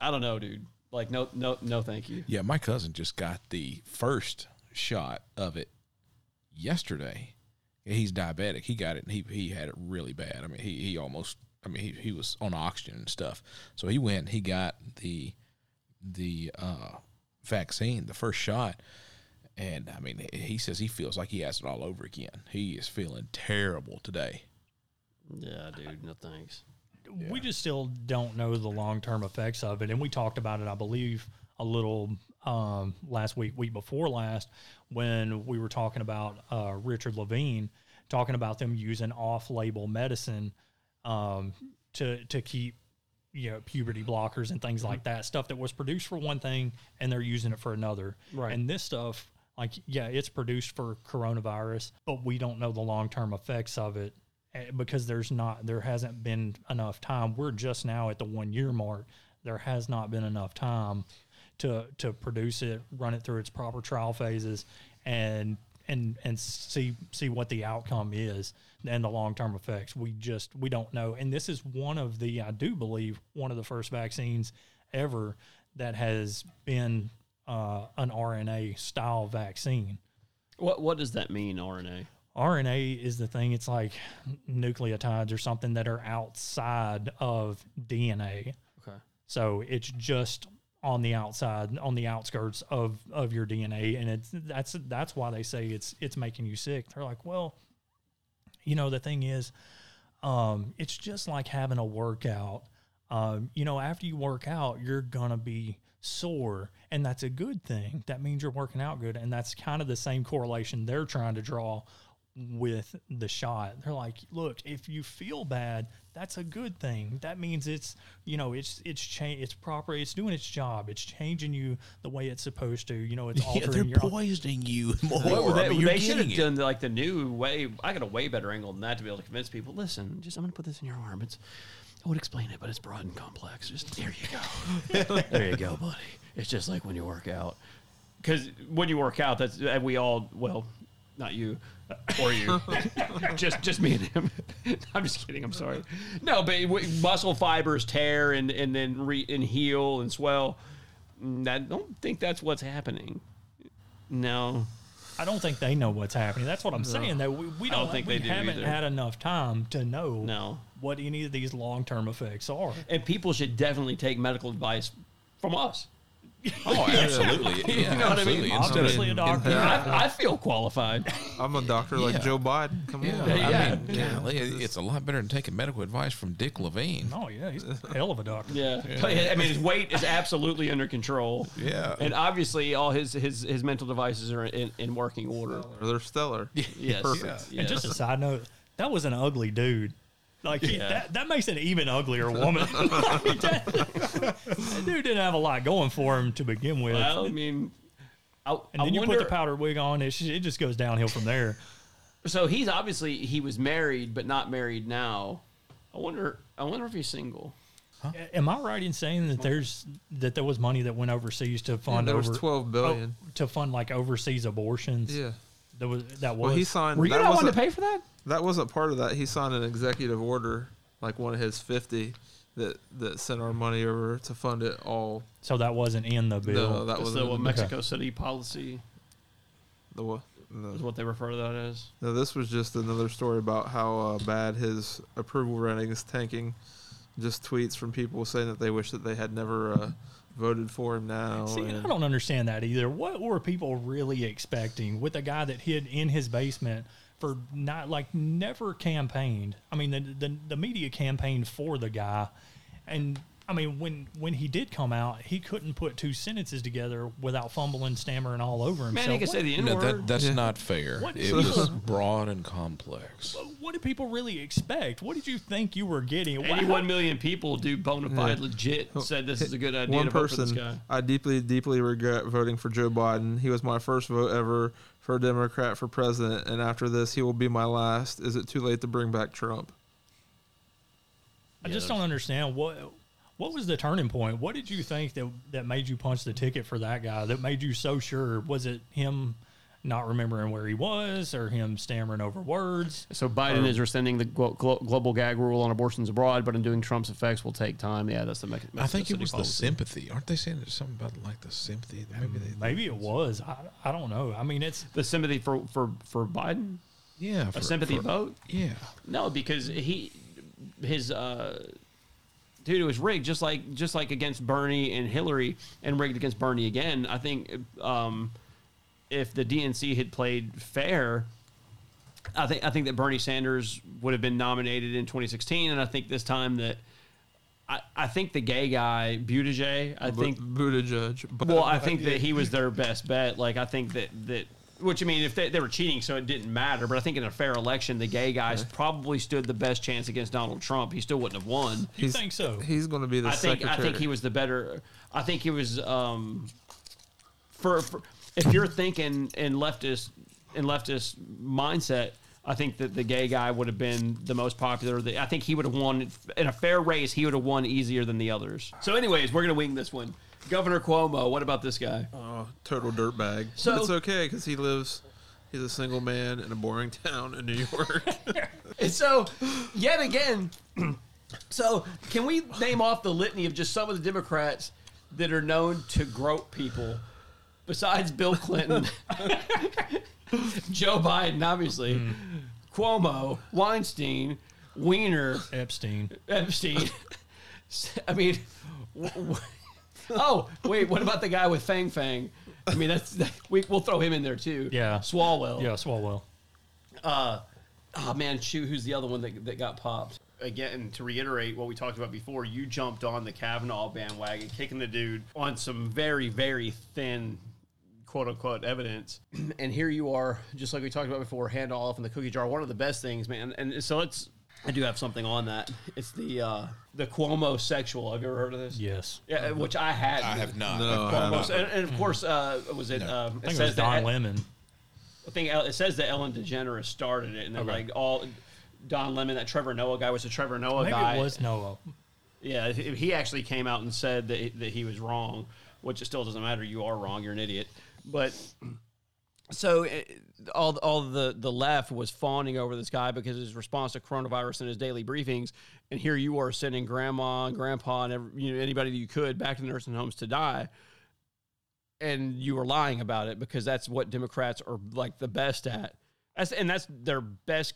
I don't know, dude. Like, no, no, no, thank you. Yeah, my cousin just got the first shot of it yesterday. He's diabetic. He got it and he he had it really bad. I mean, he he almost I mean, he, he was on oxygen and stuff. So he went, he got the the uh vaccine, the first shot. And I mean, he says he feels like he has it all over again. He is feeling terrible today. Yeah, dude, no thanks. We just still don't know the long term effects of it, and we talked about it, I believe, a little um, last week, week before last, when we were talking about uh, Richard Levine, talking about them using off label medicine um, to to keep you know puberty blockers and things like that stuff that was produced for one thing and they're using it for another Right. and this stuff like yeah it's produced for coronavirus but we don't know the long-term effects of it eh, because there's not there hasn't been enough time. We're just now at the one year mark. There has not been enough time to to produce it, run it through its proper trial phases, and and and see see what the outcome is and the long term effects. We just we don't know. And this is one of the I do believe one of the first vaccines ever that has been uh, an RNA style vaccine. What what does that mean, RNA? RNA is the thing. It's like nucleotides or something that are outside of DNA. Okay. So it's just on the outside, on the outskirts of of your DNA, and it's that's that's why they say it's it's making you sick. They're like, well, you know, the thing is, um, it's just like having a workout. Um, you know, after you work out, you're gonna be sore, and that's a good thing. That means you're working out good, and that's kind of the same correlation they're trying to draw with the shot. They're like, look, if you feel bad, that's a good thing. That means it's you know it's it's change it's proper. It's doing its job. It's changing you the way it's supposed to. You know, it's Yeah, altering they're your poisoning you more. Well, I they, mean, they should have done like the new way. I got a way better angle than that to be able to convince people. Listen, just I'm going to put this in your arm. It's I would explain it, but it's broad and complex. Just there you go. there you go, buddy. It's just like when you work out. Because when you work out, that's and we all well, not you or you, just just me and him. I'm just kidding. I'm sorry. No, but w- muscle fibers tear and and then re, and heal and swell. Mm, I don't think that's what's happening. No. I don't think they know what's happening. That's what I'm No. saying. That we, we don't don't, think we they do haven't either. had enough time to know No. what any of these long term effects are. And people should definitely take medical advice from us. Oh, absolutely. you Yeah, know what I absolutely. mean? Instead of- Obviously a doctor. I, I feel qualified. I'm a doctor like Yeah. Joe Biden. Come Yeah, on. I mean, golly, it's a lot better than taking medical advice from Dick Levine. Oh yeah, he's a hell of a doctor. Yeah. I mean, his weight is absolutely under control. Yeah. And obviously, all his his, his mental devices are in, in working order. They're stellar. Yes. Perfect. And just a side note, that was an ugly dude. Like he, Yeah. that, that makes an even uglier woman. Like, that, that dude didn't have a lot going for him to begin with. Well, I mean, I, and I then you wonder, put the powder wig on, it, it just goes downhill from there. So he's obviously he was married, but not married now. I wonder. I wonder if he's single. Am I right in saying that there's that there was money that went overseas to fund there was over 12 billion. oh, to fund like overseas abortions? Yeah. That was that was. Well, he signed. Were you that not one to pay for that? That wasn't part of that. He signed an executive order, like one of his 50, that that sent our money over to fund it all. so that wasn't in the bill. No, that was the the, what Mexico City policy the what? No. is what they refer to that as. No, this was just another story about how uh, bad his approval rating is tanking. Just tweets from people saying that they wish that they had never uh, voted for him now. See, I don't understand that either. What were people really expecting with a guy that hid in his basement for not like never campaigned? I mean, the the, the media campaigned for the guy, and I mean when when he did come out, he couldn't put two sentences together without fumbling, stammering all over himself. Man, he can What- say the N No, that, that's Yeah. not fair. What- It was broad and complex. what did people really expect? What did you think you were getting? What- Eighty-one million people do bona fide Yeah. legit said this is a good idea One to vote for this person, guy. I deeply, deeply regret voting for Joe Biden. He was my first vote ever for a Democrat for president, and after this, he will be my last. Is it too late to bring back Trump? I just don't understand what what was the turning point. What did you think that that made you punch the ticket for that guy? That made you so sure? Was it him not remembering where he was, or him stammering over words? So Biden Or- is rescinding the glo- glo- global gag rule on abortions abroad, but undoing Trump's effects will take time. Yeah, that's the Mex- I think Mexico it was City the sympathy. Aren't they saying there's something about like the sympathy? Maybe they, Maybe it was. I, I don't know. I mean, it's the sympathy for for for Biden. yeah, A sympathy for- vote? Yeah, No, because he his uh dude it was rigged just like just like against Bernie and Hillary and rigged against Bernie again. I think um if the DNC had played fair, I think I think that Bernie Sanders would have been nominated in 2016 and I think this time that I, I think the gay guy Buttigieg, I think Buttigieg. But, well, I think that he was their best bet. Like I think that that which I mean, if they, they were cheating, so it didn't matter. But I think in a fair election, the gay guys probably stood the best chance against Donald Trump. He still wouldn't have won. you think so? He's going to be the I think secretary. I think he was the better. I think he was um for, for if you're thinking in leftist in leftist mindset. I think that the gay guy would have been the most popular. The- I think he would have won in a fair race. He would have won easier than the others. So, anyways, we're gonna wing this one. Governor Cuomo. What about this guy? Oh, total dirtbag. So- So it's okay because he lives. He's a single man in a boring town in New York. And so, yet again, so can we name off the litany of just some of the Democrats that are known to grope people besides Bill Clinton, Joe Biden, obviously, hmm. Cuomo, Weinstein, Weiner, Epstein. Epstein. I mean, w- w- oh wait, what about the guy with Fang Fang? I mean, that's we, we'll throw him in there too. Yeah. Swalwell. Yeah, Swalwell. Uh, oh man, shoot, who's the other one that, that got popped? Again, to reiterate what we talked about before, you jumped on the Kavanaugh bandwagon, kicking the dude on some very, very thin, quote unquote, evidence. And here you are, just like we talked about before, hand off in the cookie jar. One of the best things, man. And so let's. I do have something on that. It's the uh, the Cuomo sexual. Have you ever heard of this? Yes. Yeah, which I had. I have not. No, I Cuomo, haven't. and, and of course, uh, was it? Um, I think it was Don Lemon. I think it says that Ellen DeGeneres started it, and then Okay. like all Don Lemon, that Trevor Noah guy was a Trevor Noah Maybe guy. it was Noah. Yeah, he he actually came out and said that that he was wrong, which it still doesn't matter. You are wrong. You're an idiot. But so eh, all all the the left was fawning over this guy because his response to coronavirus in his daily briefings, and here you are sending grandma and grandpa and every, you know anybody that you could back to the nursing homes to die. And you were lying about it because that's what Democrats are like the best at. That's, and that's their best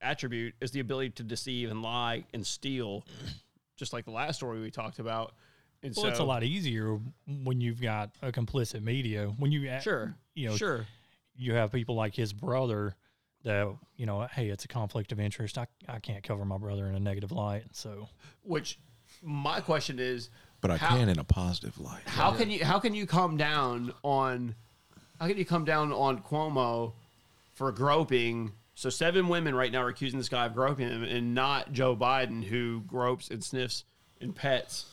attribute is the ability to deceive and lie and steal, just like the last story we talked about. And Well, so it's a lot easier when you've got a complicit media. When you, Sure, you know, sure. You have people like his brother that you know, hey, it's a conflict of interest. I I can't cover my brother in a negative light, so Which my question is, But I how- can in a positive light. How can you how can you come down on how can you come down on Cuomo for groping? So seven women right now are accusing this guy of groping him, and not Joe Biden, who gropes and sniffs and pets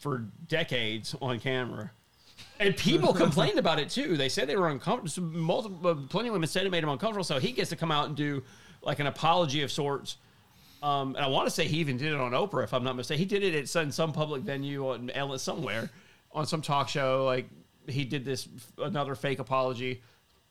for decades on camera. And people complained about it too. They said they were uncomfortable. Multiple, uh, plenty of women said it made him uncomfortable. So he gets to come out and do like an apology of sorts. Um, and I want to say he even did it on Oprah, if I'm not mistaken. He did it at some, some public venue on Ellen somewhere on some talk show. Like he did this another fake apology,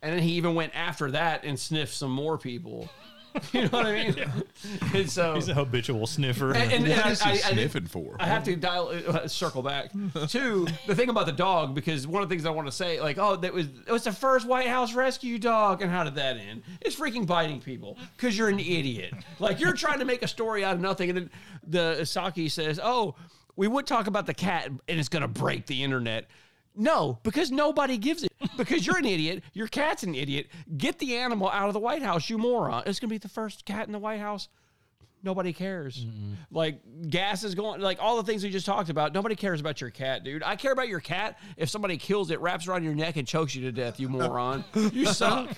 and then he even went after that and sniffed some more people. you know what I mean? And so he's a habitual sniffer. and, and, and What I, he I- I- sniffing for? I have to dial uh, circle back to the thing about the dog because one of the things I want to say, like, oh, that was it was the first White House rescue dog, and how did that end? It's freaking biting people because you're an idiot. Like you're trying to make a story out of nothing, and then the Psaki says, oh, we would talk about the cat, and it's gonna break the internet. No, because nobody gives it. Because you're an idiot. Your cat's an idiot. Get the animal out of the White House, you moron. It's gonna be the first cat in the White House nobody cares. Like gas is going, like all the things we just talked about. Nobody cares about your cat, dude. I care about your cat if somebody kills it, wraps around your neck, and chokes you to death. You moron. you suck.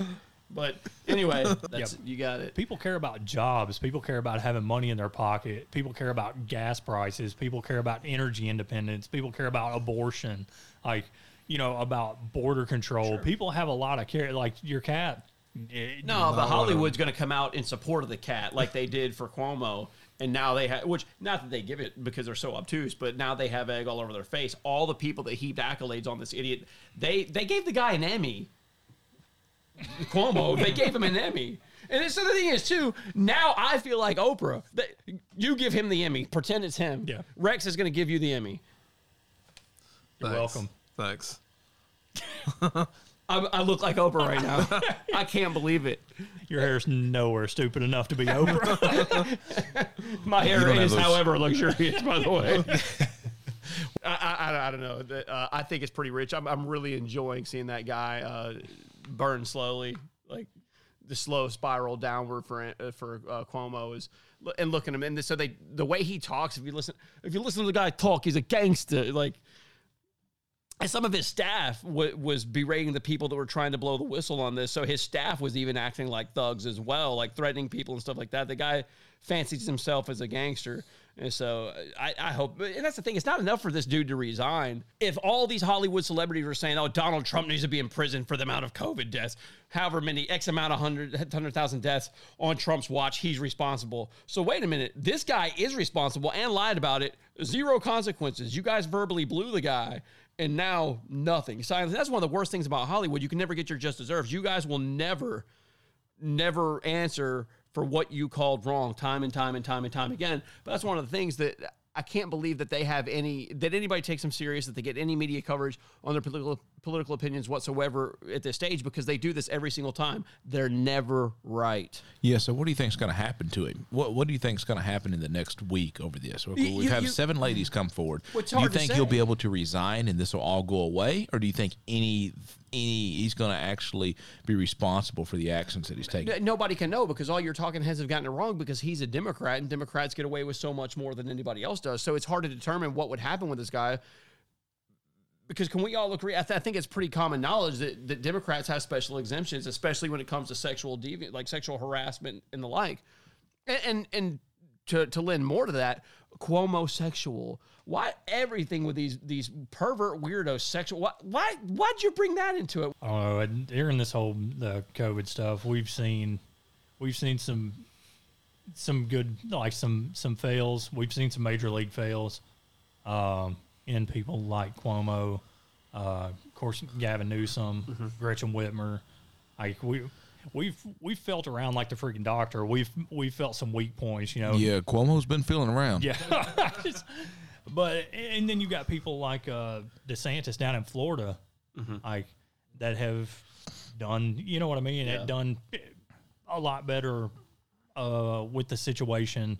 But anyway, that's you got it. People care about jobs. People care about having money in their pocket. People care about gas prices. People care about energy independence. People care about abortion. Like, you know, about border control. People have a lot of care. Like your cat. eh, No, but Hollywood's going to come out in support of the cat, like they did for Cuomo, and now they have, which not that they give it because they're so obtuse, but now they have egg all over their face. All the people that heaped accolades on this idiot, they they gave the guy an Emmy. Cuomo, they gave him an Emmy. And so the thing is, too, now I feel like Oprah. That you give him the Emmy, pretend it's him. Yeah. Rex is going to give you the Emmy. You're Thanks. welcome. Thanks. I, I look like Oprah right now. I can't believe it. Your hair's nowhere stupid enough to be Oprah. My hair is, those- however, luxurious, by the way. I, I, I- I don't know. The- Uh, I think it's pretty rich. I'm, I'm really enjoying seeing that guy uh, burn slowly, like the slow spiral downward for uh, for uh, Cuomo is, and looking at him. And so they, the way he talks, if you listen, if you listen to the guy talk, he's a gangster. Like, and some of his staff w- was berating the people that were trying to blow the whistle on this. So his staff was even acting like thugs as well, like threatening people and stuff like that. The guy fancies himself as a gangster. And so uh, I, I hope, and that's the thing. It's not enough for this dude to resign. If all these Hollywood celebrities are saying, "Oh, Donald Trump needs to be in prison for the amount of COVID deaths, however many X amount of hundred hundred thousand deaths on Trump's watch, he's responsible." So wait a minute, this guy is responsible and lied about it. Zero consequences. You guys verbally blew the guy. And now nothing. Silence. That's one of the worst things about Hollywood. You can never get your just deserves. You guys will never never answer for what you called wrong time and time and time and time again. But that's one of the things that I can't believe that they have any that anybody takes them serious, that they get any media coverage on their political political opinions whatsoever at this stage because they do this every single time. They're never right. Yeah. So, what do you think is going to happen to him? What What do you think is going to happen in the next week over this? We've You- had seven ladies come forward. Well, do you think he'll be able to resign and this will all go away, or do you think any any he's going to actually be responsible for the actions that he's taking? Nobody can know because all your talking heads have gotten it wrong because he's a Democrat and Democrats get away with so much more than anybody else does. So it's hard to determine what would happen with this guy. Because can we all agree? I, th- I think it's pretty common knowledge that, that Democrats have special exemptions, especially when it comes to sexual deviant, like sexual harassment and the like. And and, and to, to lend more to that, Cuomo sexual. Why everything with these these pervert weirdo sexual? Why why why'd you bring that into it? Oh, and During this whole the COVID stuff, we've seen we've seen some some good like some some fails. We've seen some major league fails um, in people like Cuomo, uh, of course Gavin Newsom, Gretchen Whitmer. Like we we've we've felt around like the freaking doctor. We've we've felt some weak points. You know. Yeah, Cuomo's been feeling around. Yeah. but and then you got people like uh DeSantis down in Florida, like that have done you know what I mean? Yeah. Have done a lot better uh with the situation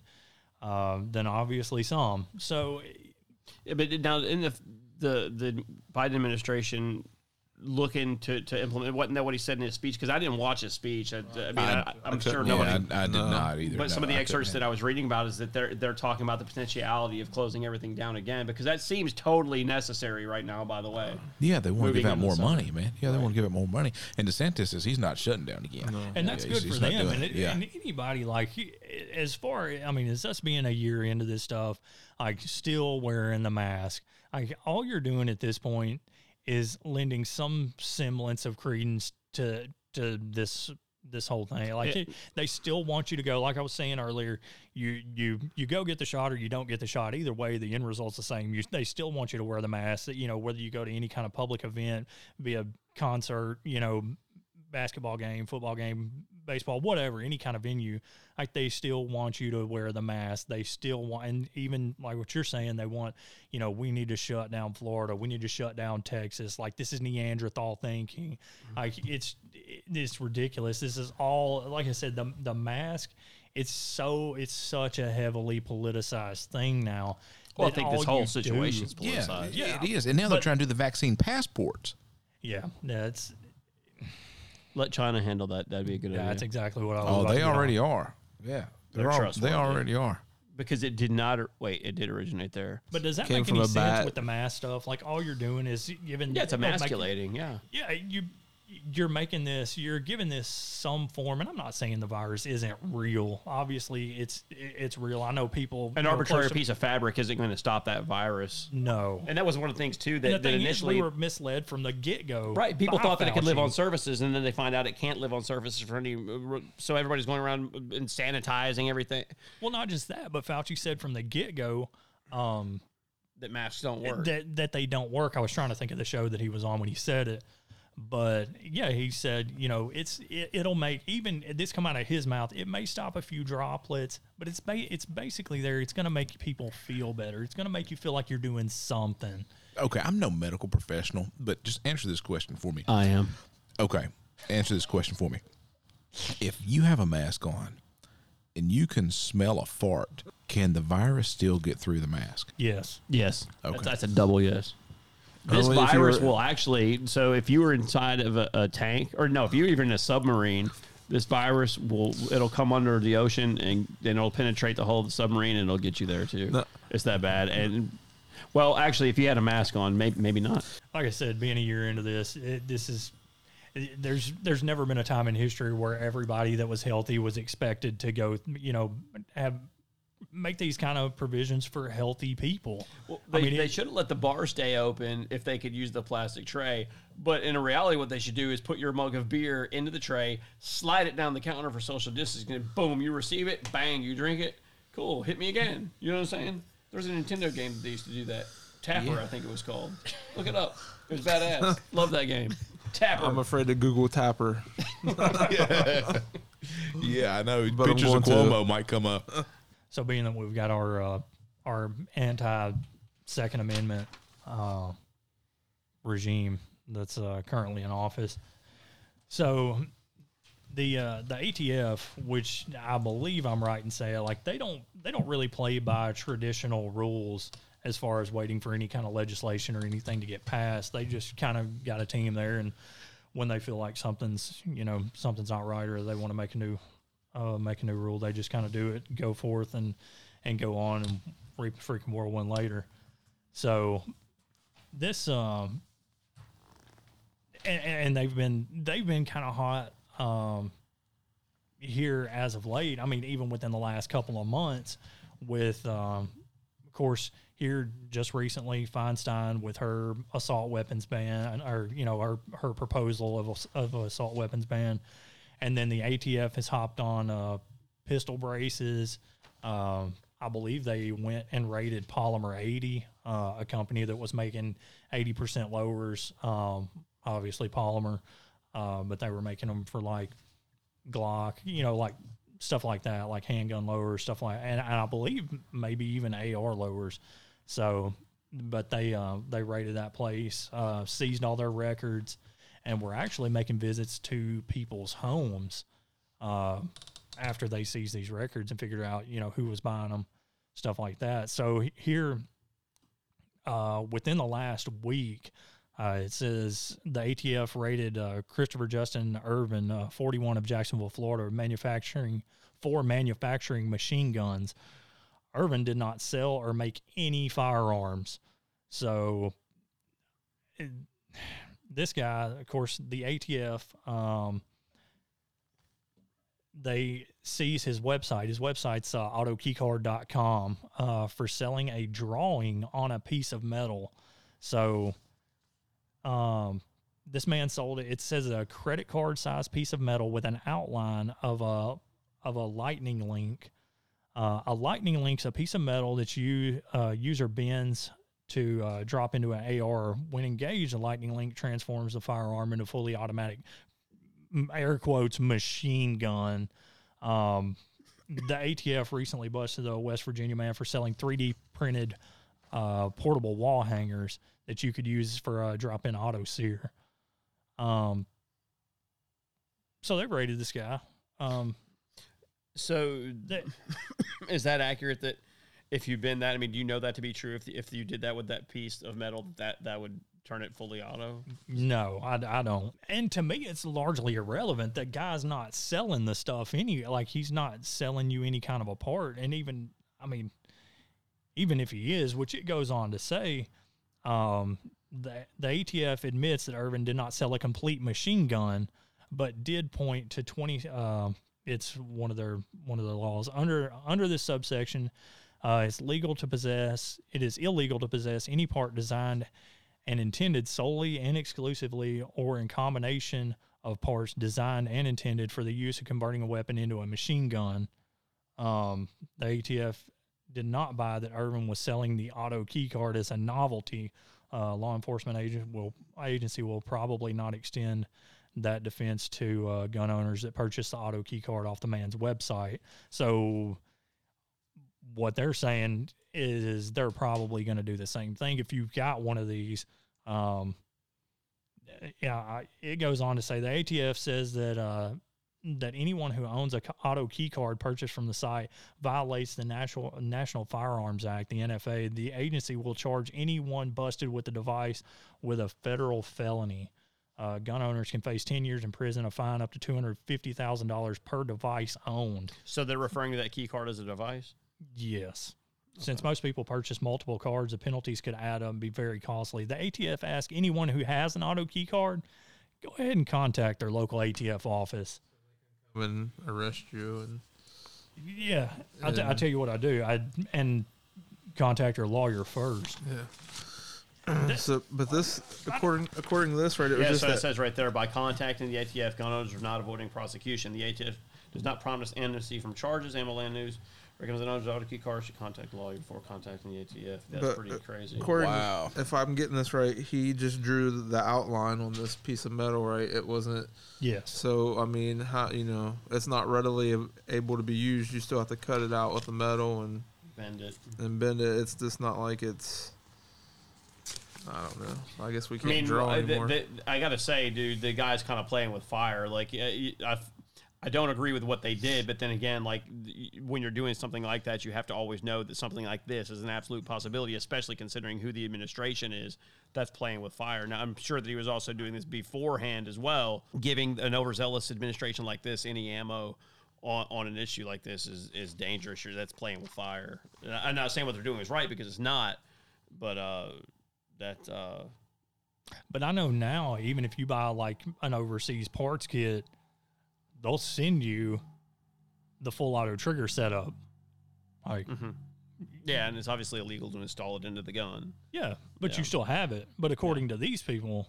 uh, than obviously some. So Yeah, but now in the the the Biden administration looking to, to implement wasn't that what he said in his speech? Because I didn't watch his speech. I, I mean, I, I, am sure Yeah, nobody. I, I did not either. but some of the I excerpts that I was reading about is that they're they're talking about the potentiality of closing everything down again because that seems totally necessary right now. By the way, Yeah, they want to give out into the more summer. money, man. Yeah, they want to give out more money. And DeSantis says he's not shutting down again. and that's Yeah, good he's- for he's them. And, it. it, yeah. and anybody like as far I mean, as us being a year into this stuff, like still wearing the mask, like all you're doing at this point is lending some semblance of credence to to this this whole thing. Like it- they still want you to go. Like I was saying earlier, you you you go get the shot or you don't get the shot. Either way, the end result's the same. You, they still want you to wear the mask. You know, whether you go to any kind of public event, be a concert, you know, basketball game, football game, baseball, whatever, any kind of venue, like they still want you to wear the mask. They still want, and even like what you're saying, they want, you know, we need to shut down Florida. We need to shut down Texas. Like this is Neanderthal thinking. Mm-hmm. Like it's it's ridiculous. This is all, like I said, the the mask. It's so it's such a heavily politicized thing now. Well, I think this whole situation situation's do- Yeah, politicized. yeah, it is. And now they're trying to do the vaccine passports. Yeah, that's Let China handle that. That'd be a good yeah, idea. that's exactly what I was. Oh, they to get on. already are. Yeah, They're they're all, they already are. because it did not. Wait, it did originate there. But does that Came make any sense bat. with the mass stuff? Like all you're doing is giving. Yeah, it's you know, making- emasculating. Yeah. yeah, you you're making this. You're giving this some form, and I'm not saying the virus isn't real. Obviously, it's it's real. I know people. An arbitrary close to- piece of fabric isn't going to stop that virus. No. And that was one of the things too that, the that thing initially we were misled from the get go. Right, people thought that it could live on surfaces, and then they find out it can't live on surfaces for any. So everybody's going around and sanitizing everything. Well, not just that, but Fauci said from the get go. Um, that masks don't work. That that they don't work. I was trying to think of the show that he was on when he said it, but yeah, he said you know it's it, it'll make even this come out of his mouth. It may stop a few droplets, but it's ba- it's basically there. It's going to make people feel better. It's going to make you feel like you're doing something. Okay, I'm no medical professional, but just answer this question for me. I am. Okay, answer this question for me. If you have a mask on and you can smell a fart, can the virus still get through the mask? Yes. Yes. Okay. That's, that's a double yes. This Only if virus you're- will actually. So if you were inside of a, a tank, or no, if you're even in a submarine, this virus will it'll come under the ocean and then it'll penetrate the hull of the submarine and it'll get you there too. No. It's that bad. And well, actually, if you had a mask on, maybe maybe not. Like I said, being a year into this, it, this is. it- There's there's never been a time in history where everybody that was healthy was expected to go, you know, have make these kind of provisions for healthy people. Well, I they, mean, they it- shouldn't let the bar stay open if they could use the plastic tray. But in reality, what they should do is put your mug of beer into the tray, slide it down the counter for social distancing, and boom, you receive it, bang, you drink it. Cool, hit me again. You know what I'm saying? There's a Nintendo game that they used to do that. Tapper, Yeah. I think it was called. Look it up. It was badass. Love that game. Tapper. I'm afraid to Google Tapper. Yeah, I know. But I'm Pictures of going to. Cuomo might come up. So being that we've got our uh, our anti Second Amendment uh, regime that's uh, currently in office, so the uh, the ATF, which I believe I'm right in saying, like they don't they don't really play by traditional rules as far as waiting for any kind of legislation or anything to get passed. They just kind of got a team there, and when they feel like something's you know something's not right or they want to make a new uh, make a new rule, they just kind of do it, go forth and and go on and reap a freaking whirlwind later. So this um and, and they've been they've been kind of hot um here as of late. I mean, even within the last couple of months, with um, of course here just recently Feinstein with her assault weapons ban or you know her her proposal of of assault weapons ban, and then the ATF has hopped on uh, pistol braces. Um, I believe they went and raided Polymer 80, uh, a company that was making 80% lowers. Um, obviously Polymer, uh, but they were making them for like Glock, you know, like stuff like that, like handgun lowers, stuff like, and, and I believe maybe even AR lowers. So, but they uh, they raided that place, uh, seized all their records, and we're actually making visits to people's homes uh, after they seized these records and figured out, you know, who was buying them, stuff like that. So here, uh, within the last week, uh, it says the ATF raided uh, Christopher Justin Irvin, uh, 41 of Jacksonville, Florida, manufacturing for manufacturing machine guns. Irvin did not sell or make any firearms. So it- this guy, of course, the ATF, um, they seize his website. His website's uh, autokeycard.com uh, for selling a drawing on a piece of metal. So um, this man sold it. It says a credit card size piece of metal with an outline of a of a lightning link. Uh, a lightning link's a piece of metal that you uh, user bends to uh, drop into an AR. When engaged, a lightning link transforms the firearm into fully automatic, air quotes, machine gun. Um, the ATF recently busted a West Virginia man for selling 3D printed uh, portable wall hangers that you could use for a drop-in auto sear. Um, so they raided this guy. Um, So, is that accurate? That if you bend that, I mean, do you know that to be true? If if you did that with that piece of metal, that that would turn it fully auto. No, I, I don't. And to me, it's largely irrelevant. That guy's not selling the stuff any like he's not selling you any kind of a part. And even, I mean, even if he is, which it goes on to say, um, the the ATF admits that Irvin did not sell a complete machine gun, but did point to twenty. Uh, it's one of their one of the laws under under this subsection. Uh, it's legal to possess. It is illegal to possess any part designed and intended solely and exclusively or in combination of parts designed and intended for the use of converting a weapon into a machine gun. Um, the ATF did not buy that Irvin was selling the auto key card as a novelty. Uh, law enforcement agent will agency will probably not extend that defense to uh, gun owners that purchase the auto key card off the man's website. So what they're saying is they're probably going to do the same thing if you've got one of these. Um, yeah, it goes on to say the ATF says that uh, that anyone who owns a auto key card purchased from the site violates the National National Firearms Act, the NFA. The agency will charge anyone busted with the device with a federal felony. Uh, gun owners can face 10 years in prison, a fine up to $250,000 per device owned. So they're referring to that key card as a device. Yes. Since most people purchase multiple cards, the penalties could add up and be very costly. The ATF asks anyone who has an auto key card, go ahead and contact their local ATF office. and arrest you and Yeah, I'll, tell you what I do. I and contact your lawyer first. Yeah. So, but this, according according to this, right, it was Yeah, just so it that. says right there by contacting the ATF, gun owners are not avoiding prosecution. The ATF does not promise amnesty from charges. Land News recommends that owners of auto key cars should contact a lawyer before contacting the ATF. That's but, pretty uh, crazy. According, if I'm getting this right, he just drew the outline on this piece of metal, right? It wasn't. Yes. So I mean, how you know, it's not readily a- able to be used. You still have to cut it out with the metal and Bend it. and bend it. It's just not like it's. I don't know. I guess we I can't mean, draw uh, the- anymore. the- I gotta say, dude, the guy's kind of playing with fire. Like, uh, y- I, I don't agree with what they did, but then again, like when you're doing something like that, you have to always know that something like this is an absolute possibility, especially considering who the administration is that's playing with fire. Now, I'm sure that he was also doing this beforehand as well, giving an overzealous administration like this any ammo. On, on an issue like this is, is dangerous. You're- That's playing with fire. And I'm not saying what they're doing is right because it's not, but uh, that uh, But I know now, even if you buy like an overseas parts kit, they'll send you the full auto trigger setup. Like, mm-hmm. Yeah, and it's obviously illegal to install it into the gun. yeah, but Yeah. you still have it. But according to these people,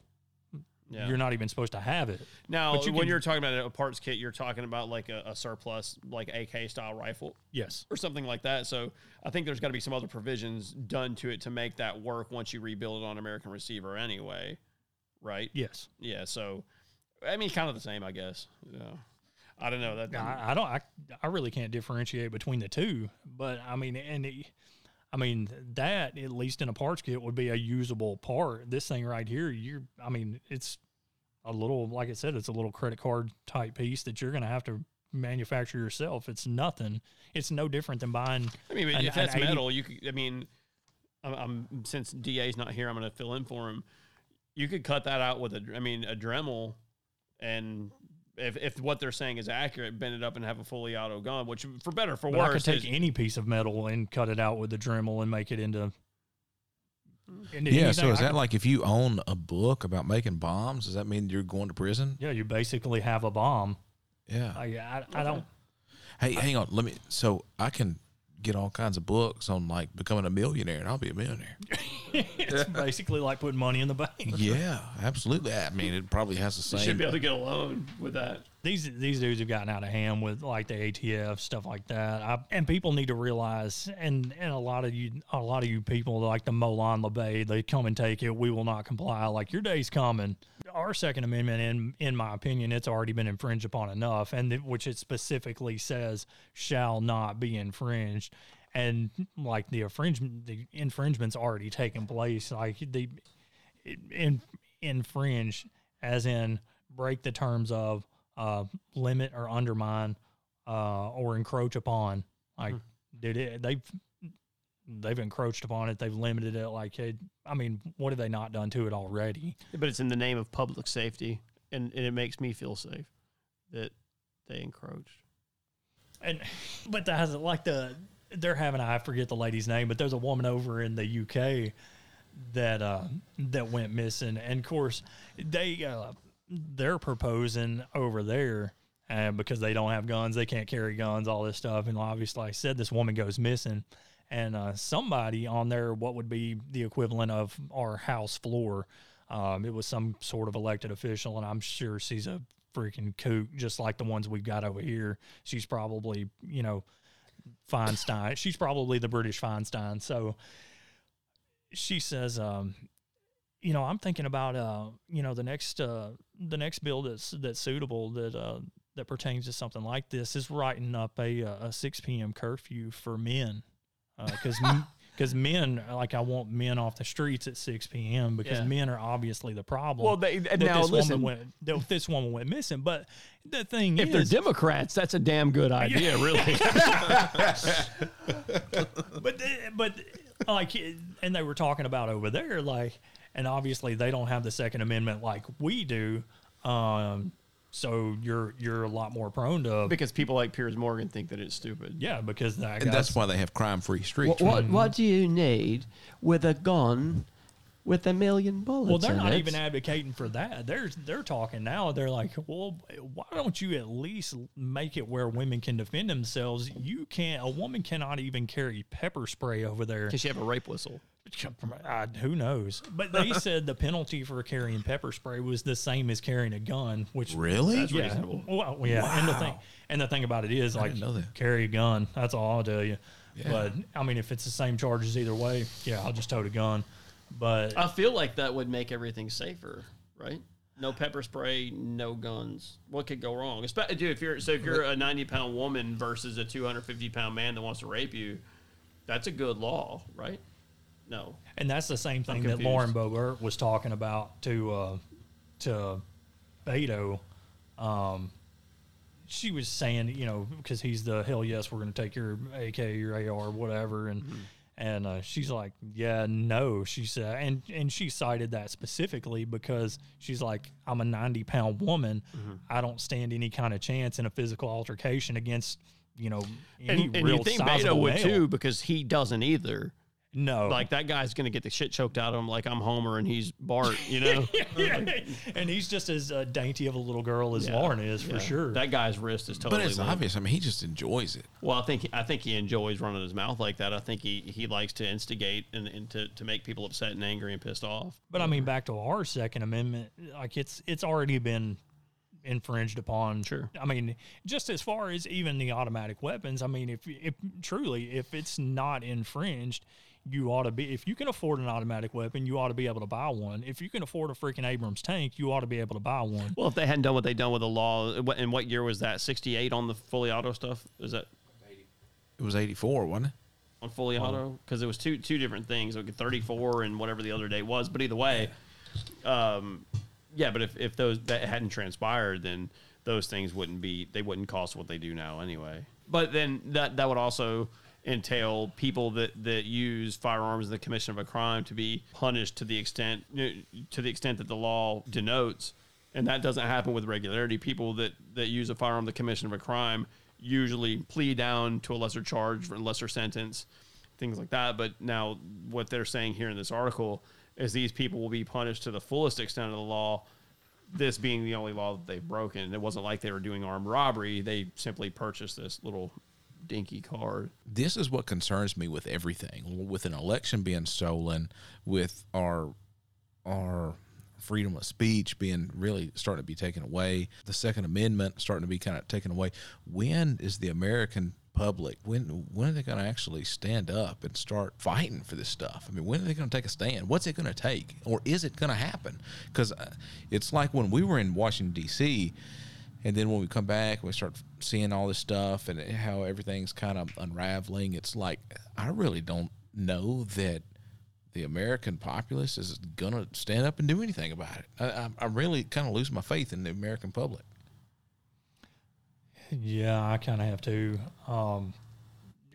Yeah. you're not even supposed to have it. Now, you when can- you're talking about a parts kit, you're talking about like a, a surplus, like AK style rifle. Yes. Or something like that. So I think there's got to be some other provisions done to it to make that work once you rebuild it on American receiver anyway. Right? Yes. Yeah. So, I mean, kind of the same, I guess. Yeah. I don't know. That I, I don't. I, I really can't differentiate between the two. But I mean, and it, I mean that at least in a parts kit would be a usable part. This thing right here, you're. I mean, it's a little like I said, it's a little credit card type piece that you're going to have to manufacture yourself. It's nothing. It's no different than buying. I mean, an- if that's 80 metal, you could. I mean, I'm, I'm since DA's not here, I'm going to fill in for him. You could cut that out with a, I mean, a Dremel, and if, if what they're saying is accurate, bend it up and have a fully auto gun, which for better or for But I could take is- any piece of metal and cut it out with the Dremel and make it into. Mm-hmm. into Yeah, anything. so is I that could- like if you own a book about making bombs, does that mean you're going to prison? Yeah, you basically have a bomb. Yeah. I, I, I don't. Hey, hang on. Let me. So I can get all kinds of books on like becoming a millionaire, and I'll be a millionaire. it's basically like putting money in the bank. yeah, absolutely. I mean, it probably has the same. you should be able to get a loan with that. These these dudes have gotten out of hand with like the ATF stuff like that. I, and people need to realize, and and a lot of you, a lot of you people like the Molon Labe, they come and take it. We will not comply. Like your day's coming. Our Second Amendment, in in my opinion, it's already been infringed upon enough, and it, which it specifically says shall not be infringed. And like the infringement, the infringement's already taken place. Like the in, infringe, as in break the terms of uh, limit or undermine uh, or encroach upon. Like, did it? They've they've encroached upon it. They've limited it. Like, it, I mean, what have they not done to it already? But it's in the name of public safety, and, and it makes me feel safe that they encroached. And but that has like the they're having I forget the lady's name, but there's a woman over in the UK that uh that went missing, and of course they uh they're proposing over there. And because they don't have guns, they can't carry guns, all this stuff. And obviously, like I said, this woman goes missing, and uh, somebody on there, what would be the equivalent of our house floor, um, it was some sort of elected official, and I'm sure she's a freaking kook, just like the ones we've got over here. She's probably, you know, Feinstein. She's probably the British Feinstein. So she says, um, you know, I'm thinking about, uh, you know, the next, uh, the next bill that's that's suitable that uh, that pertains to something like this is writing up a uh, a 6 p.m. curfew for men, because. Because men, like I want men off the streets at 6 p.m. because Yeah. men are obviously the problem. Well, they- that now this listen. woman went, this woman went missing. But the thing If is, they're Democrats, that's a damn good idea, really. but but like and they were talking about over there like and obviously they don't have the second amendment like we do um so you're you're a lot more prone to because people like Piers Morgan think that it's stupid. yeah because that and that's why they have crime-free streets. What, what, what do you need with a gun with a million bullets. Well, they're in not it. even advocating for that. They're they're talking now. They're like, well, why don't you at least make it where women can defend themselves? You can't. A woman cannot even carry pepper spray over there. Can she have a rape whistle? I, who knows? But they said the penalty for carrying pepper spray was the same as carrying a gun, which Really? That's yeah, reasonable. Well, yeah, and the thing and the thing about it is like didn't know that. carry a gun. That's all I'll tell you. Yeah. But I mean, if it's the same charges either way, yeah, I'll just tote a gun. But I feel like that would make everything safer, right? No pepper spray, no guns. What could go wrong? Especially, dude, if you're so if you're a 90 pound woman versus a 250 pound man that wants to rape you, that's a good law, right? No. And that's the same thing that. Lauren Boebert was talking about to uh, to Beto. Um, she was saying, you know, because he's the hell yes, we're going to take your AK, your AR, whatever, and and uh, she's like, yeah, no, she said, and and she cited that specifically because she's like, I'm a 90 pound woman, I don't stand any kind of chance in a physical altercation against, you know, any And, and real you think Beto would male. too because he doesn't either. No, Like that guy's gonna get the shit choked out of him like I'm Homer and he's Bart, you know? yeah, and he's just as uh, dainty of a little girl as Yeah, Lauren is for yeah. sure. That guy's wrist is totally. But it's limp. obvious. I mean, he just enjoys it. Well, I think I think he enjoys running his mouth like that. I think he, he likes to instigate and, and to, to make people upset and angry and pissed off. but I mean, back to our Second Amendment, like it's it's already been infringed upon. Sure. I mean, just as far as even the automatic weapons, I mean, if if truly if it's not infringed. You ought to be if you can afford an automatic weapon, you ought to be able to buy one. If you can afford a freaking Abrams tank, you ought to be able to buy one. Well, if they hadn't done what they done with the law, what- and what year was that? Sixty eight on the fully auto stuff. Is that It was 84, wasn't it? on fully auto? Because it was two two different things, like thirty four and whatever the other day was. But either way, um, yeah. But if, if those that hadn't transpired, then those things wouldn't be they wouldn't cost what they do now anyway. But then that that would also entail people that that use firearms in the commission of a crime to be punished to the extent to the extent that the law denotes. And that doesn't happen with regularity. People that that use a firearm in the commission of a crime usually plead down to a lesser charge or lesser sentence things like that. But now what they're saying here in this article is these people will be punished to the fullest extent of the law this being the only law that they've broken. It wasn't like they were doing armed robbery. They simply purchased this little dinky card. This is what concerns me with everything. With an election being stolen with our our freedom of speech being really starting to be taken away the second amendment starting to be kind of taken away when is the american public when when are they going to actually stand up and start fighting for this stuff? I mean when are they going to take a stand? What's it going to take? Or is it going to happen because uh, it's like when we were in washington d.c and then when we come back, and we start seeing all this stuff and how everything's kind of unraveling. It's like I really don't know that the American populace is gonna stand up and do anything about it. I, I, I really kind of lose my faith in the American public. Yeah, I kind of have to. Um,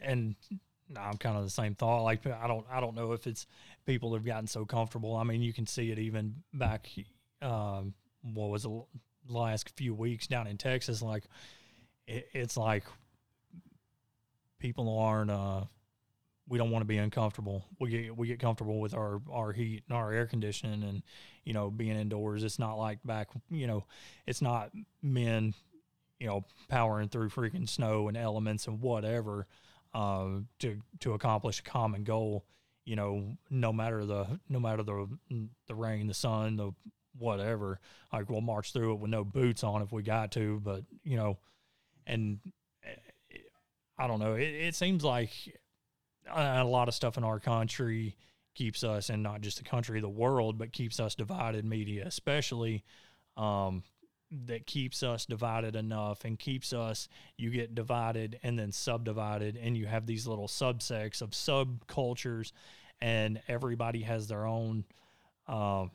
and I'm kind of the same thought. Like I don't, I don't know if it's people have gotten so comfortable. I mean, you can see it even back. Um, what was it? Last few weeks down in Texas, like it, it's like people aren't. Uh, we don't want to be uncomfortable. We get we get comfortable with our our heat and our air conditioning, and you know being indoors. It's not like back. You know, it's not men. You know, powering through freaking snow and elements and whatever uh, to to accomplish a common goal. You know, no matter the no matter the the rain, the sun, the whatever. Like we'll march through it with no boots on if we got to, but you know, and I don't know. It, it seems like a lot of stuff in our country keeps us, and not just the country, the world, but keeps us divided. Media, especially, um, that keeps us divided enough and keeps us. You get divided and then subdivided, and you have these little subsects of subcultures, and everybody has their own. Uh,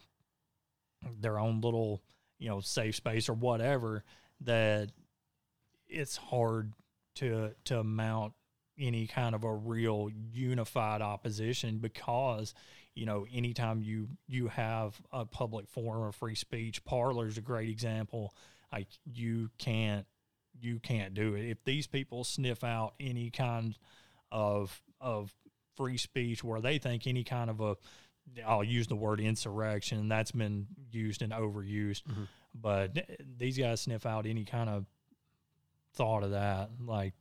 their own little you know safe space or whatever that it's hard to to mount any kind of a real unified opposition because you know anytime you you have a public forum of free speech Parler's a great example. Like you can't you can't do it. If these people sniff out any kind of of free speech where they think any kind of a I'll use the word insurrection. That's been used and overused, but these guys sniff out any kind of thought of that, like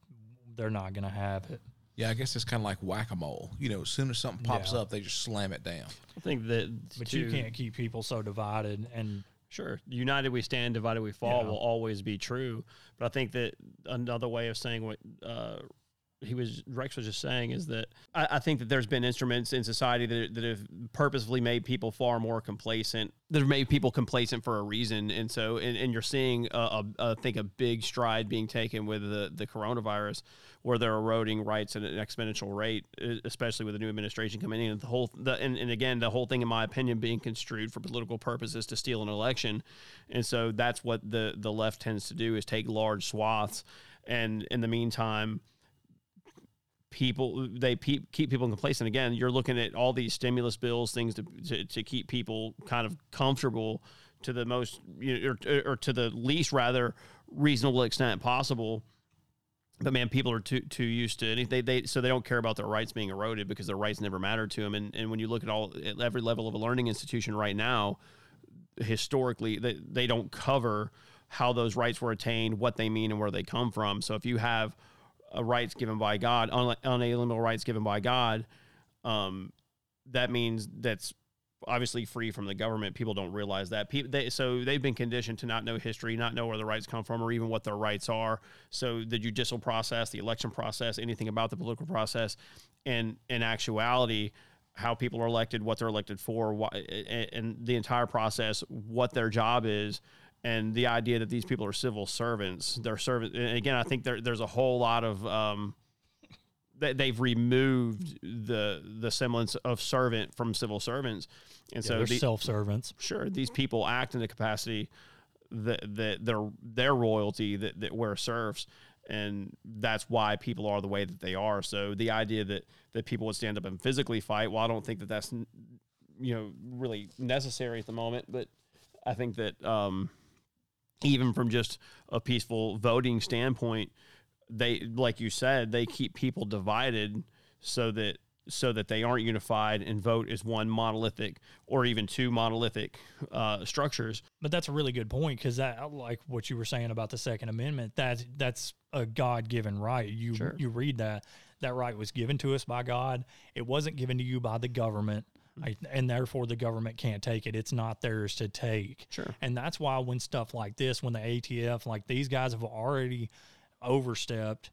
they're not going to have it. Yeah, I guess it's kind of like whack a mole. You know, as soon as something pops Yeah. up, they just slam it down. I think that, But you can't keep people so divided and Sure. United we stand, divided we fall Yeah. will always be true. But I think that another way of saying what uh, he was, Rex was just saying, is that I, I think that there's been instruments in society that, that have purposefully made people far more complacent, that have made people complacent for a reason. And so, and, and you're seeing, a, a, I think, a big stride being taken with the, the coronavirus, where they're eroding rights at an exponential rate, especially with the new administration coming in. And the whole, the, and, and again, the whole thing, in my opinion, being construed for political purposes to steal an election. And so that's what the, the left tends to do is take large swaths. And in the meantime, people they pe- keep people complacent again you're looking at all these stimulus bills things to, to, to keep people kind of comfortable to the most you know, or, or to the least rather reasonable extent possible. But man people are too too used to it they, they so they don't care about their rights being eroded because their rights never matter to them and, and when you look at all at every level of a learning institution right now historically they, they don't cover how those rights were attained what they mean and where they come from. So if you have rights given by God, un- unalienable rights given by God, um, that means that's obviously free from the government. People don't realize that. People, they, so they've been conditioned to not know history, not know where the rights come from, or even what their rights are. So the judicial process, the election process, anything about the political process, and in actuality, how people are elected, what they're elected for, why, and, and the entire process, what their job is, and the idea that these people are civil servants. They're servant. And again, I think there, there's a whole lot of um, they, they've removed the the semblance of servant from civil servants, and Yeah, so they're the- self-servants. Sure, these people act in the capacity that that their their royalty that that we're serfs, and that's why people are the way that they are. So the idea that that people would stand up and physically fight, well, I don't think that that's you know really necessary at the moment, but I think that um, even from just a peaceful voting standpoint, they like you said, they keep people divided so that so that they aren't unified and vote as one monolithic or even two monolithic uh, structures. But that's a really good point because that, like what you were saying about the Second Amendment, that that's a God given right. You Sure. you read that that right was given to us by God. It wasn't given to you by the government, right? and therefore the government can't take it. It's not theirs to take. Sure. And that's why when stuff like this, when the ATF, like these guys have already overstepped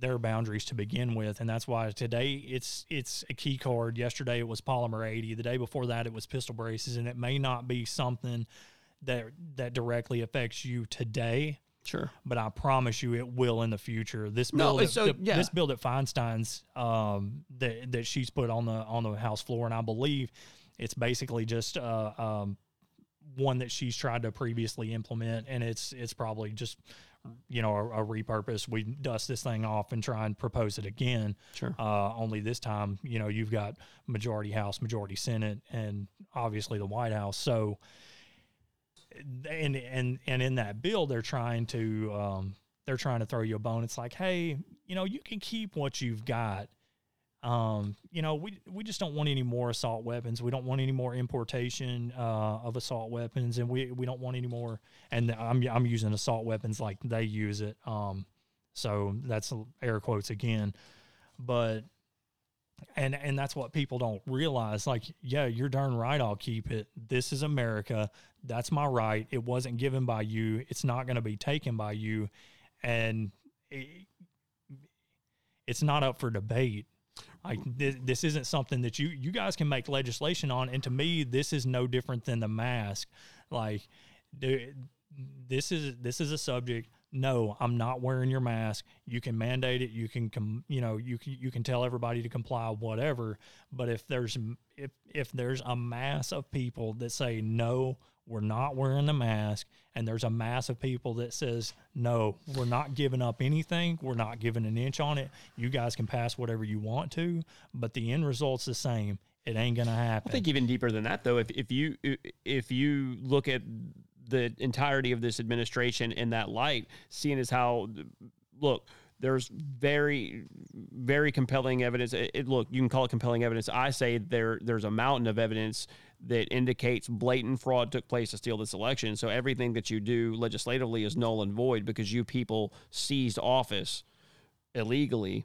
their boundaries to begin with, and that's why today it's it's a key card. Yesterday it was polymer eighty. The day before that it was pistol braces, and it may not be something that that directly affects you today. Sure, but I promise you it will in the future. This No, bill, that, so- yeah. this bill that Feinstein's um, that that she's put on the on the House floor, and I believe it's basically just uh, um, one that she's tried to previously implement, and it's it's probably just you know a, a repurpose. We dust this thing off and try and propose it again. Sure. Uh, only this time, you know, you've got majority House, majority Senate, and obviously the White House. So, and and and in that bill, they're trying to um, they're trying to throw you a bone. It's like, hey, you know, you can keep what you've got. Um, you know, we we just don't want any more assault weapons. We don't want any more importation uh, of assault weapons, and we we don't want any more. And I'm I'm using assault weapons like they use it. Um, so that's air quotes again, but and and that's what people don't realize. Like, yeah, you're darn right. I'll keep it. This is America. That's my right. It wasn't given by you. It's not going to be taken by you, and it, it's not up for debate. Like this, this isn't something that you you guys can make legislation on. And to me, this is no different than the mask. Like, dude, this is this is a subject. No, I'm not wearing your mask. You can mandate it. You can com, you know you can you can tell everybody to comply, whatever. But if there's if if there's a mass of people that say no, we're not wearing the mask, and there's a mass of people that says no, we're not giving up anything. We're not giving an inch on it. You guys can pass whatever you want to, but the end result's the same. It ain't gonna happen. I think even deeper than that, though, if, if you if you look at the entirety of this administration in that light, seeing as how look there's very, very compelling evidence. It, it- look, you can call it compelling evidence. I say there there's a mountain of evidence that indicates blatant fraud took place to steal this election. So everything that you do legislatively is null and void because you people seized office illegally.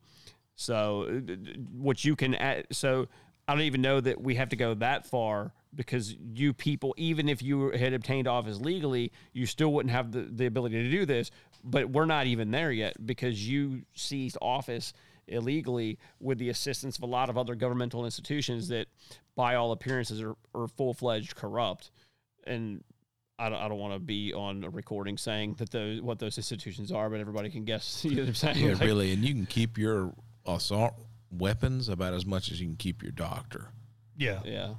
So uh, what you can so I don't even know that we have to go that far because you people, even if you had obtained office legally, you still wouldn't have the, the ability to do this. But we're not even there yet because you seized office illegally with the assistance of a lot of other governmental institutions that, by all appearances, are, are full fledged corrupt. And I don't, I don't want to be on a recording saying that those what those institutions are, but everybody can guess. You know what I'm saying? Yeah, Like- really. And you can keep your assault weapons about as much as you can keep your doctor. Yeah. Yeah,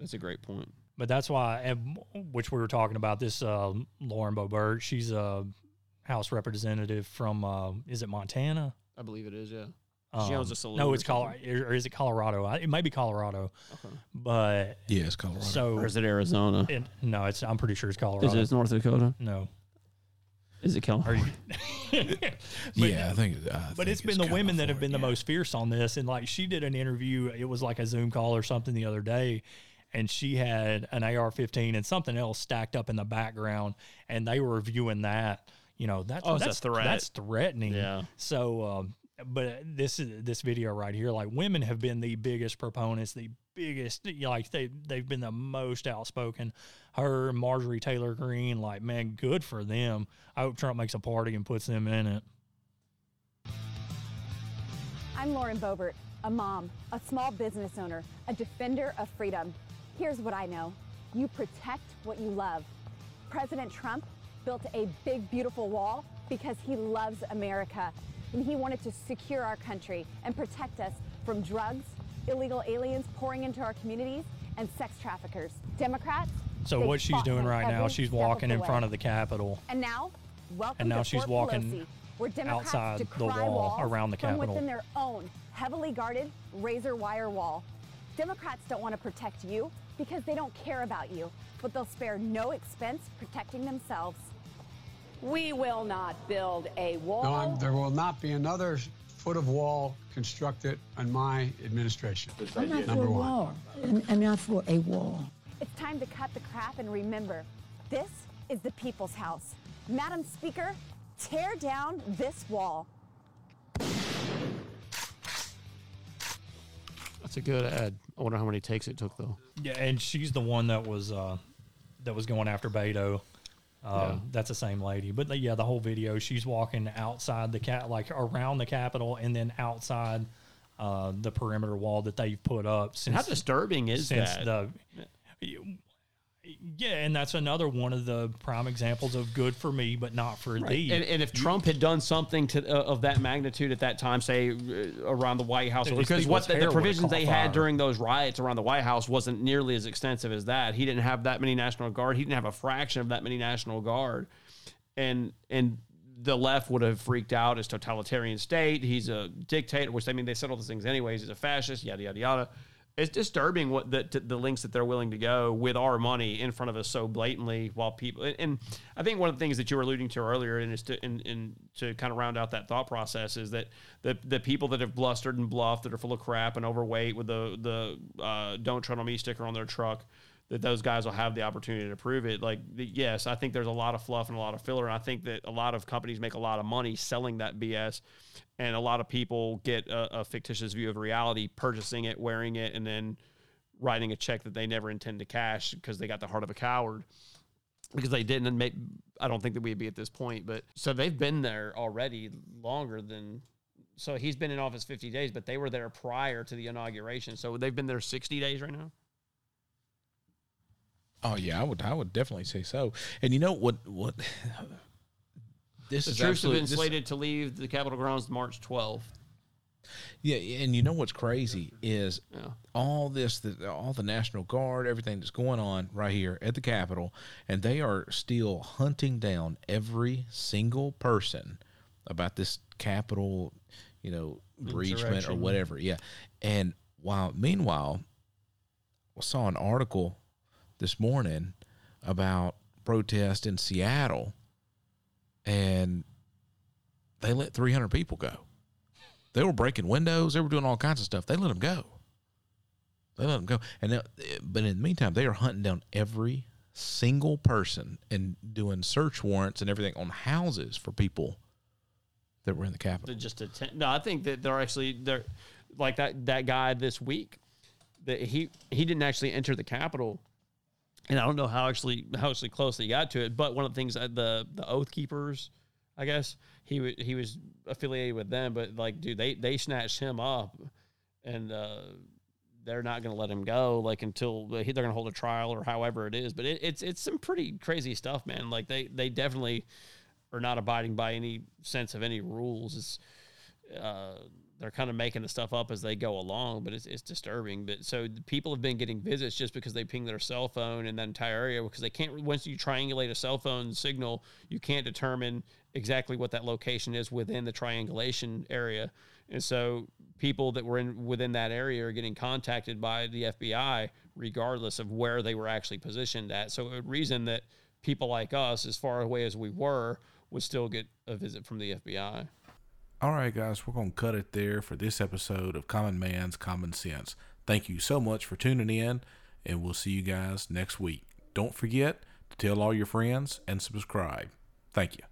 that's a great point. But that's why, and which we were talking about this uh, Lauren Boebert. She's a House representative from, uh, is it Montana? I believe it is. Yeah, she Um, owns a saloon. No, it's Colorado, or is it Colorado? I- It may be Colorado, okay. but Yeah, it's Colorado. so Or is it Arizona? it- no, it's. I'm pretty sure it's Colorado. Is it North Dakota? No. Is it Colorado? yeah, I think. I But think it's been the women that have been the most fierce on this. And like she did an interview, it was like a Zoom call or something the other day, and she had an AR 15 and something else stacked up in the background, and they were viewing that. You know, that's Oh, it's a that's threat. That's threatening. Yeah. So, um, but this is this video right here. Like women have been the biggest proponents, the biggest. Like they they've been the most outspoken. Her, Marjorie Taylor Greene, like man, good for them. I hope Trump makes a party and puts them in it. I'm Lauren Boebert, a mom, a small business owner, a defender of freedom. Here's what I know you protect what you love. President Trump built a big, beautiful wall because he loves America and he wanted to secure our country and protect us from drugs, illegal aliens pouring into our communities, and sex traffickers. Democrats. So what she's doing right now, she's walking in front of the Capitol. And now, welcome And now to she's Fort walking Pelosi, where Democrats outside the wall around the Capitol from within their own heavily guarded razor wire wall. Democrats don't want to protect you because they don't care about you, but they'll spare no expense protecting themselves. We will not build a wall. No, I'm- there will not be another foot of wall constructed in my administration. I'm not for Number a one. wall. I'm, I'm not for a wall. It's time to cut the crap and remember this is the people's house. Madam Speaker, tear down this wall. That's a good ad. I wonder how many takes it took though. Yeah, and she's the one that was uh, that was going after Beto. Uh, Yeah. That's the same lady, but the, yeah, the whole video, she's walking outside the cat, like around the Capitol, and then outside uh, the perimeter wall that they've put up. Since How disturbing is since that? the yeah, and that's another one of the prime examples of good for me, but not for thee. And, and if Trump had done something to uh, of that magnitude at that time, say uh, around the White House, because what the, the provisions they fire. had during those riots around the White House wasn't nearly as extensive as that. He didn't have that many National Guard. He didn't have a fraction of that many National Guard, and and the left would have freaked out as totalitarian state. He's a dictator, which I mean they said all those things anyways. He's a fascist, yada yada yada. It's disturbing what the the links that they're willing to go with our money in front of us so blatantly. While people and, and I think one of the things that you were alluding to earlier, and is to and, and to kind of round out that thought process, is that the the people that have blustered and bluffed, that are full of crap and overweight, with the the uh, "Don't tread on me" sticker on their truck, that those guys will have the opportunity to prove it. Like, yes, I think there's a lot of fluff and a lot of filler. And I think that a lot of companies make a lot of money selling that BS. And a lot of people get a, a fictitious view of reality, purchasing it, wearing it, and then writing a check that they never intend to cash because they got the heart of a coward. Because they didn't, and make, I don't think that we'd be at this point. But so they've been there already longer than. So he's been in office 50 days, but they were there prior to the inauguration. So they've been there 60 days right now. Oh yeah, I would. I would definitely say so. And you know what? What this the is troops have been this- slated to leave the Capitol grounds March 12th. Yeah, and you know what's crazy is all this, that all the National Guard, everything that's going on right here at the Capitol, and they are still hunting down every single person about this Capitol, you know, breachment or whatever. Yeah, and while meanwhile, I saw an article this morning about protest in Seattle, and they let 300 people go. They were breaking windows. They were doing all kinds of stuff. They let them go. They let them go. And now, but in the meantime, they are hunting down every single person and doing search warrants and everything on houses for people that were in the Capitol. to just attend. No, I think that they're actually they're like that that guy this week that he he didn't actually enter the Capitol, and I don't know how actually how actually close he got to it. But one of the things that the the Oath Keepers, I guess he wa- he was affiliated with them, but like dude, they they snatched him up, and uh, they're not going to let him go like until they're going to hold a trial or however it is. But it, it's it's some pretty crazy stuff, man. Like they they definitely are not abiding by any sense of any rules. It's uh, they're kind of making the stuff up as they go along, but it's, it's disturbing. But so people have been getting visits just because they ping their cell phone in that entire area because they can't. Once you triangulate a cell phone signal, you can't determine exactly what that location is within the triangulation area. And so people that were in within that area are getting contacted by the FBI regardless of where they were actually positioned at. So a reason that people like us, as far away as we were, would still get a visit from the FBI. All right, guys, we're going to cut it there for this episode of Common Man's Common Sense. Thank you so much for tuning in, and we'll see you guys next week. Don't forget to tell all your friends and subscribe. Thank you.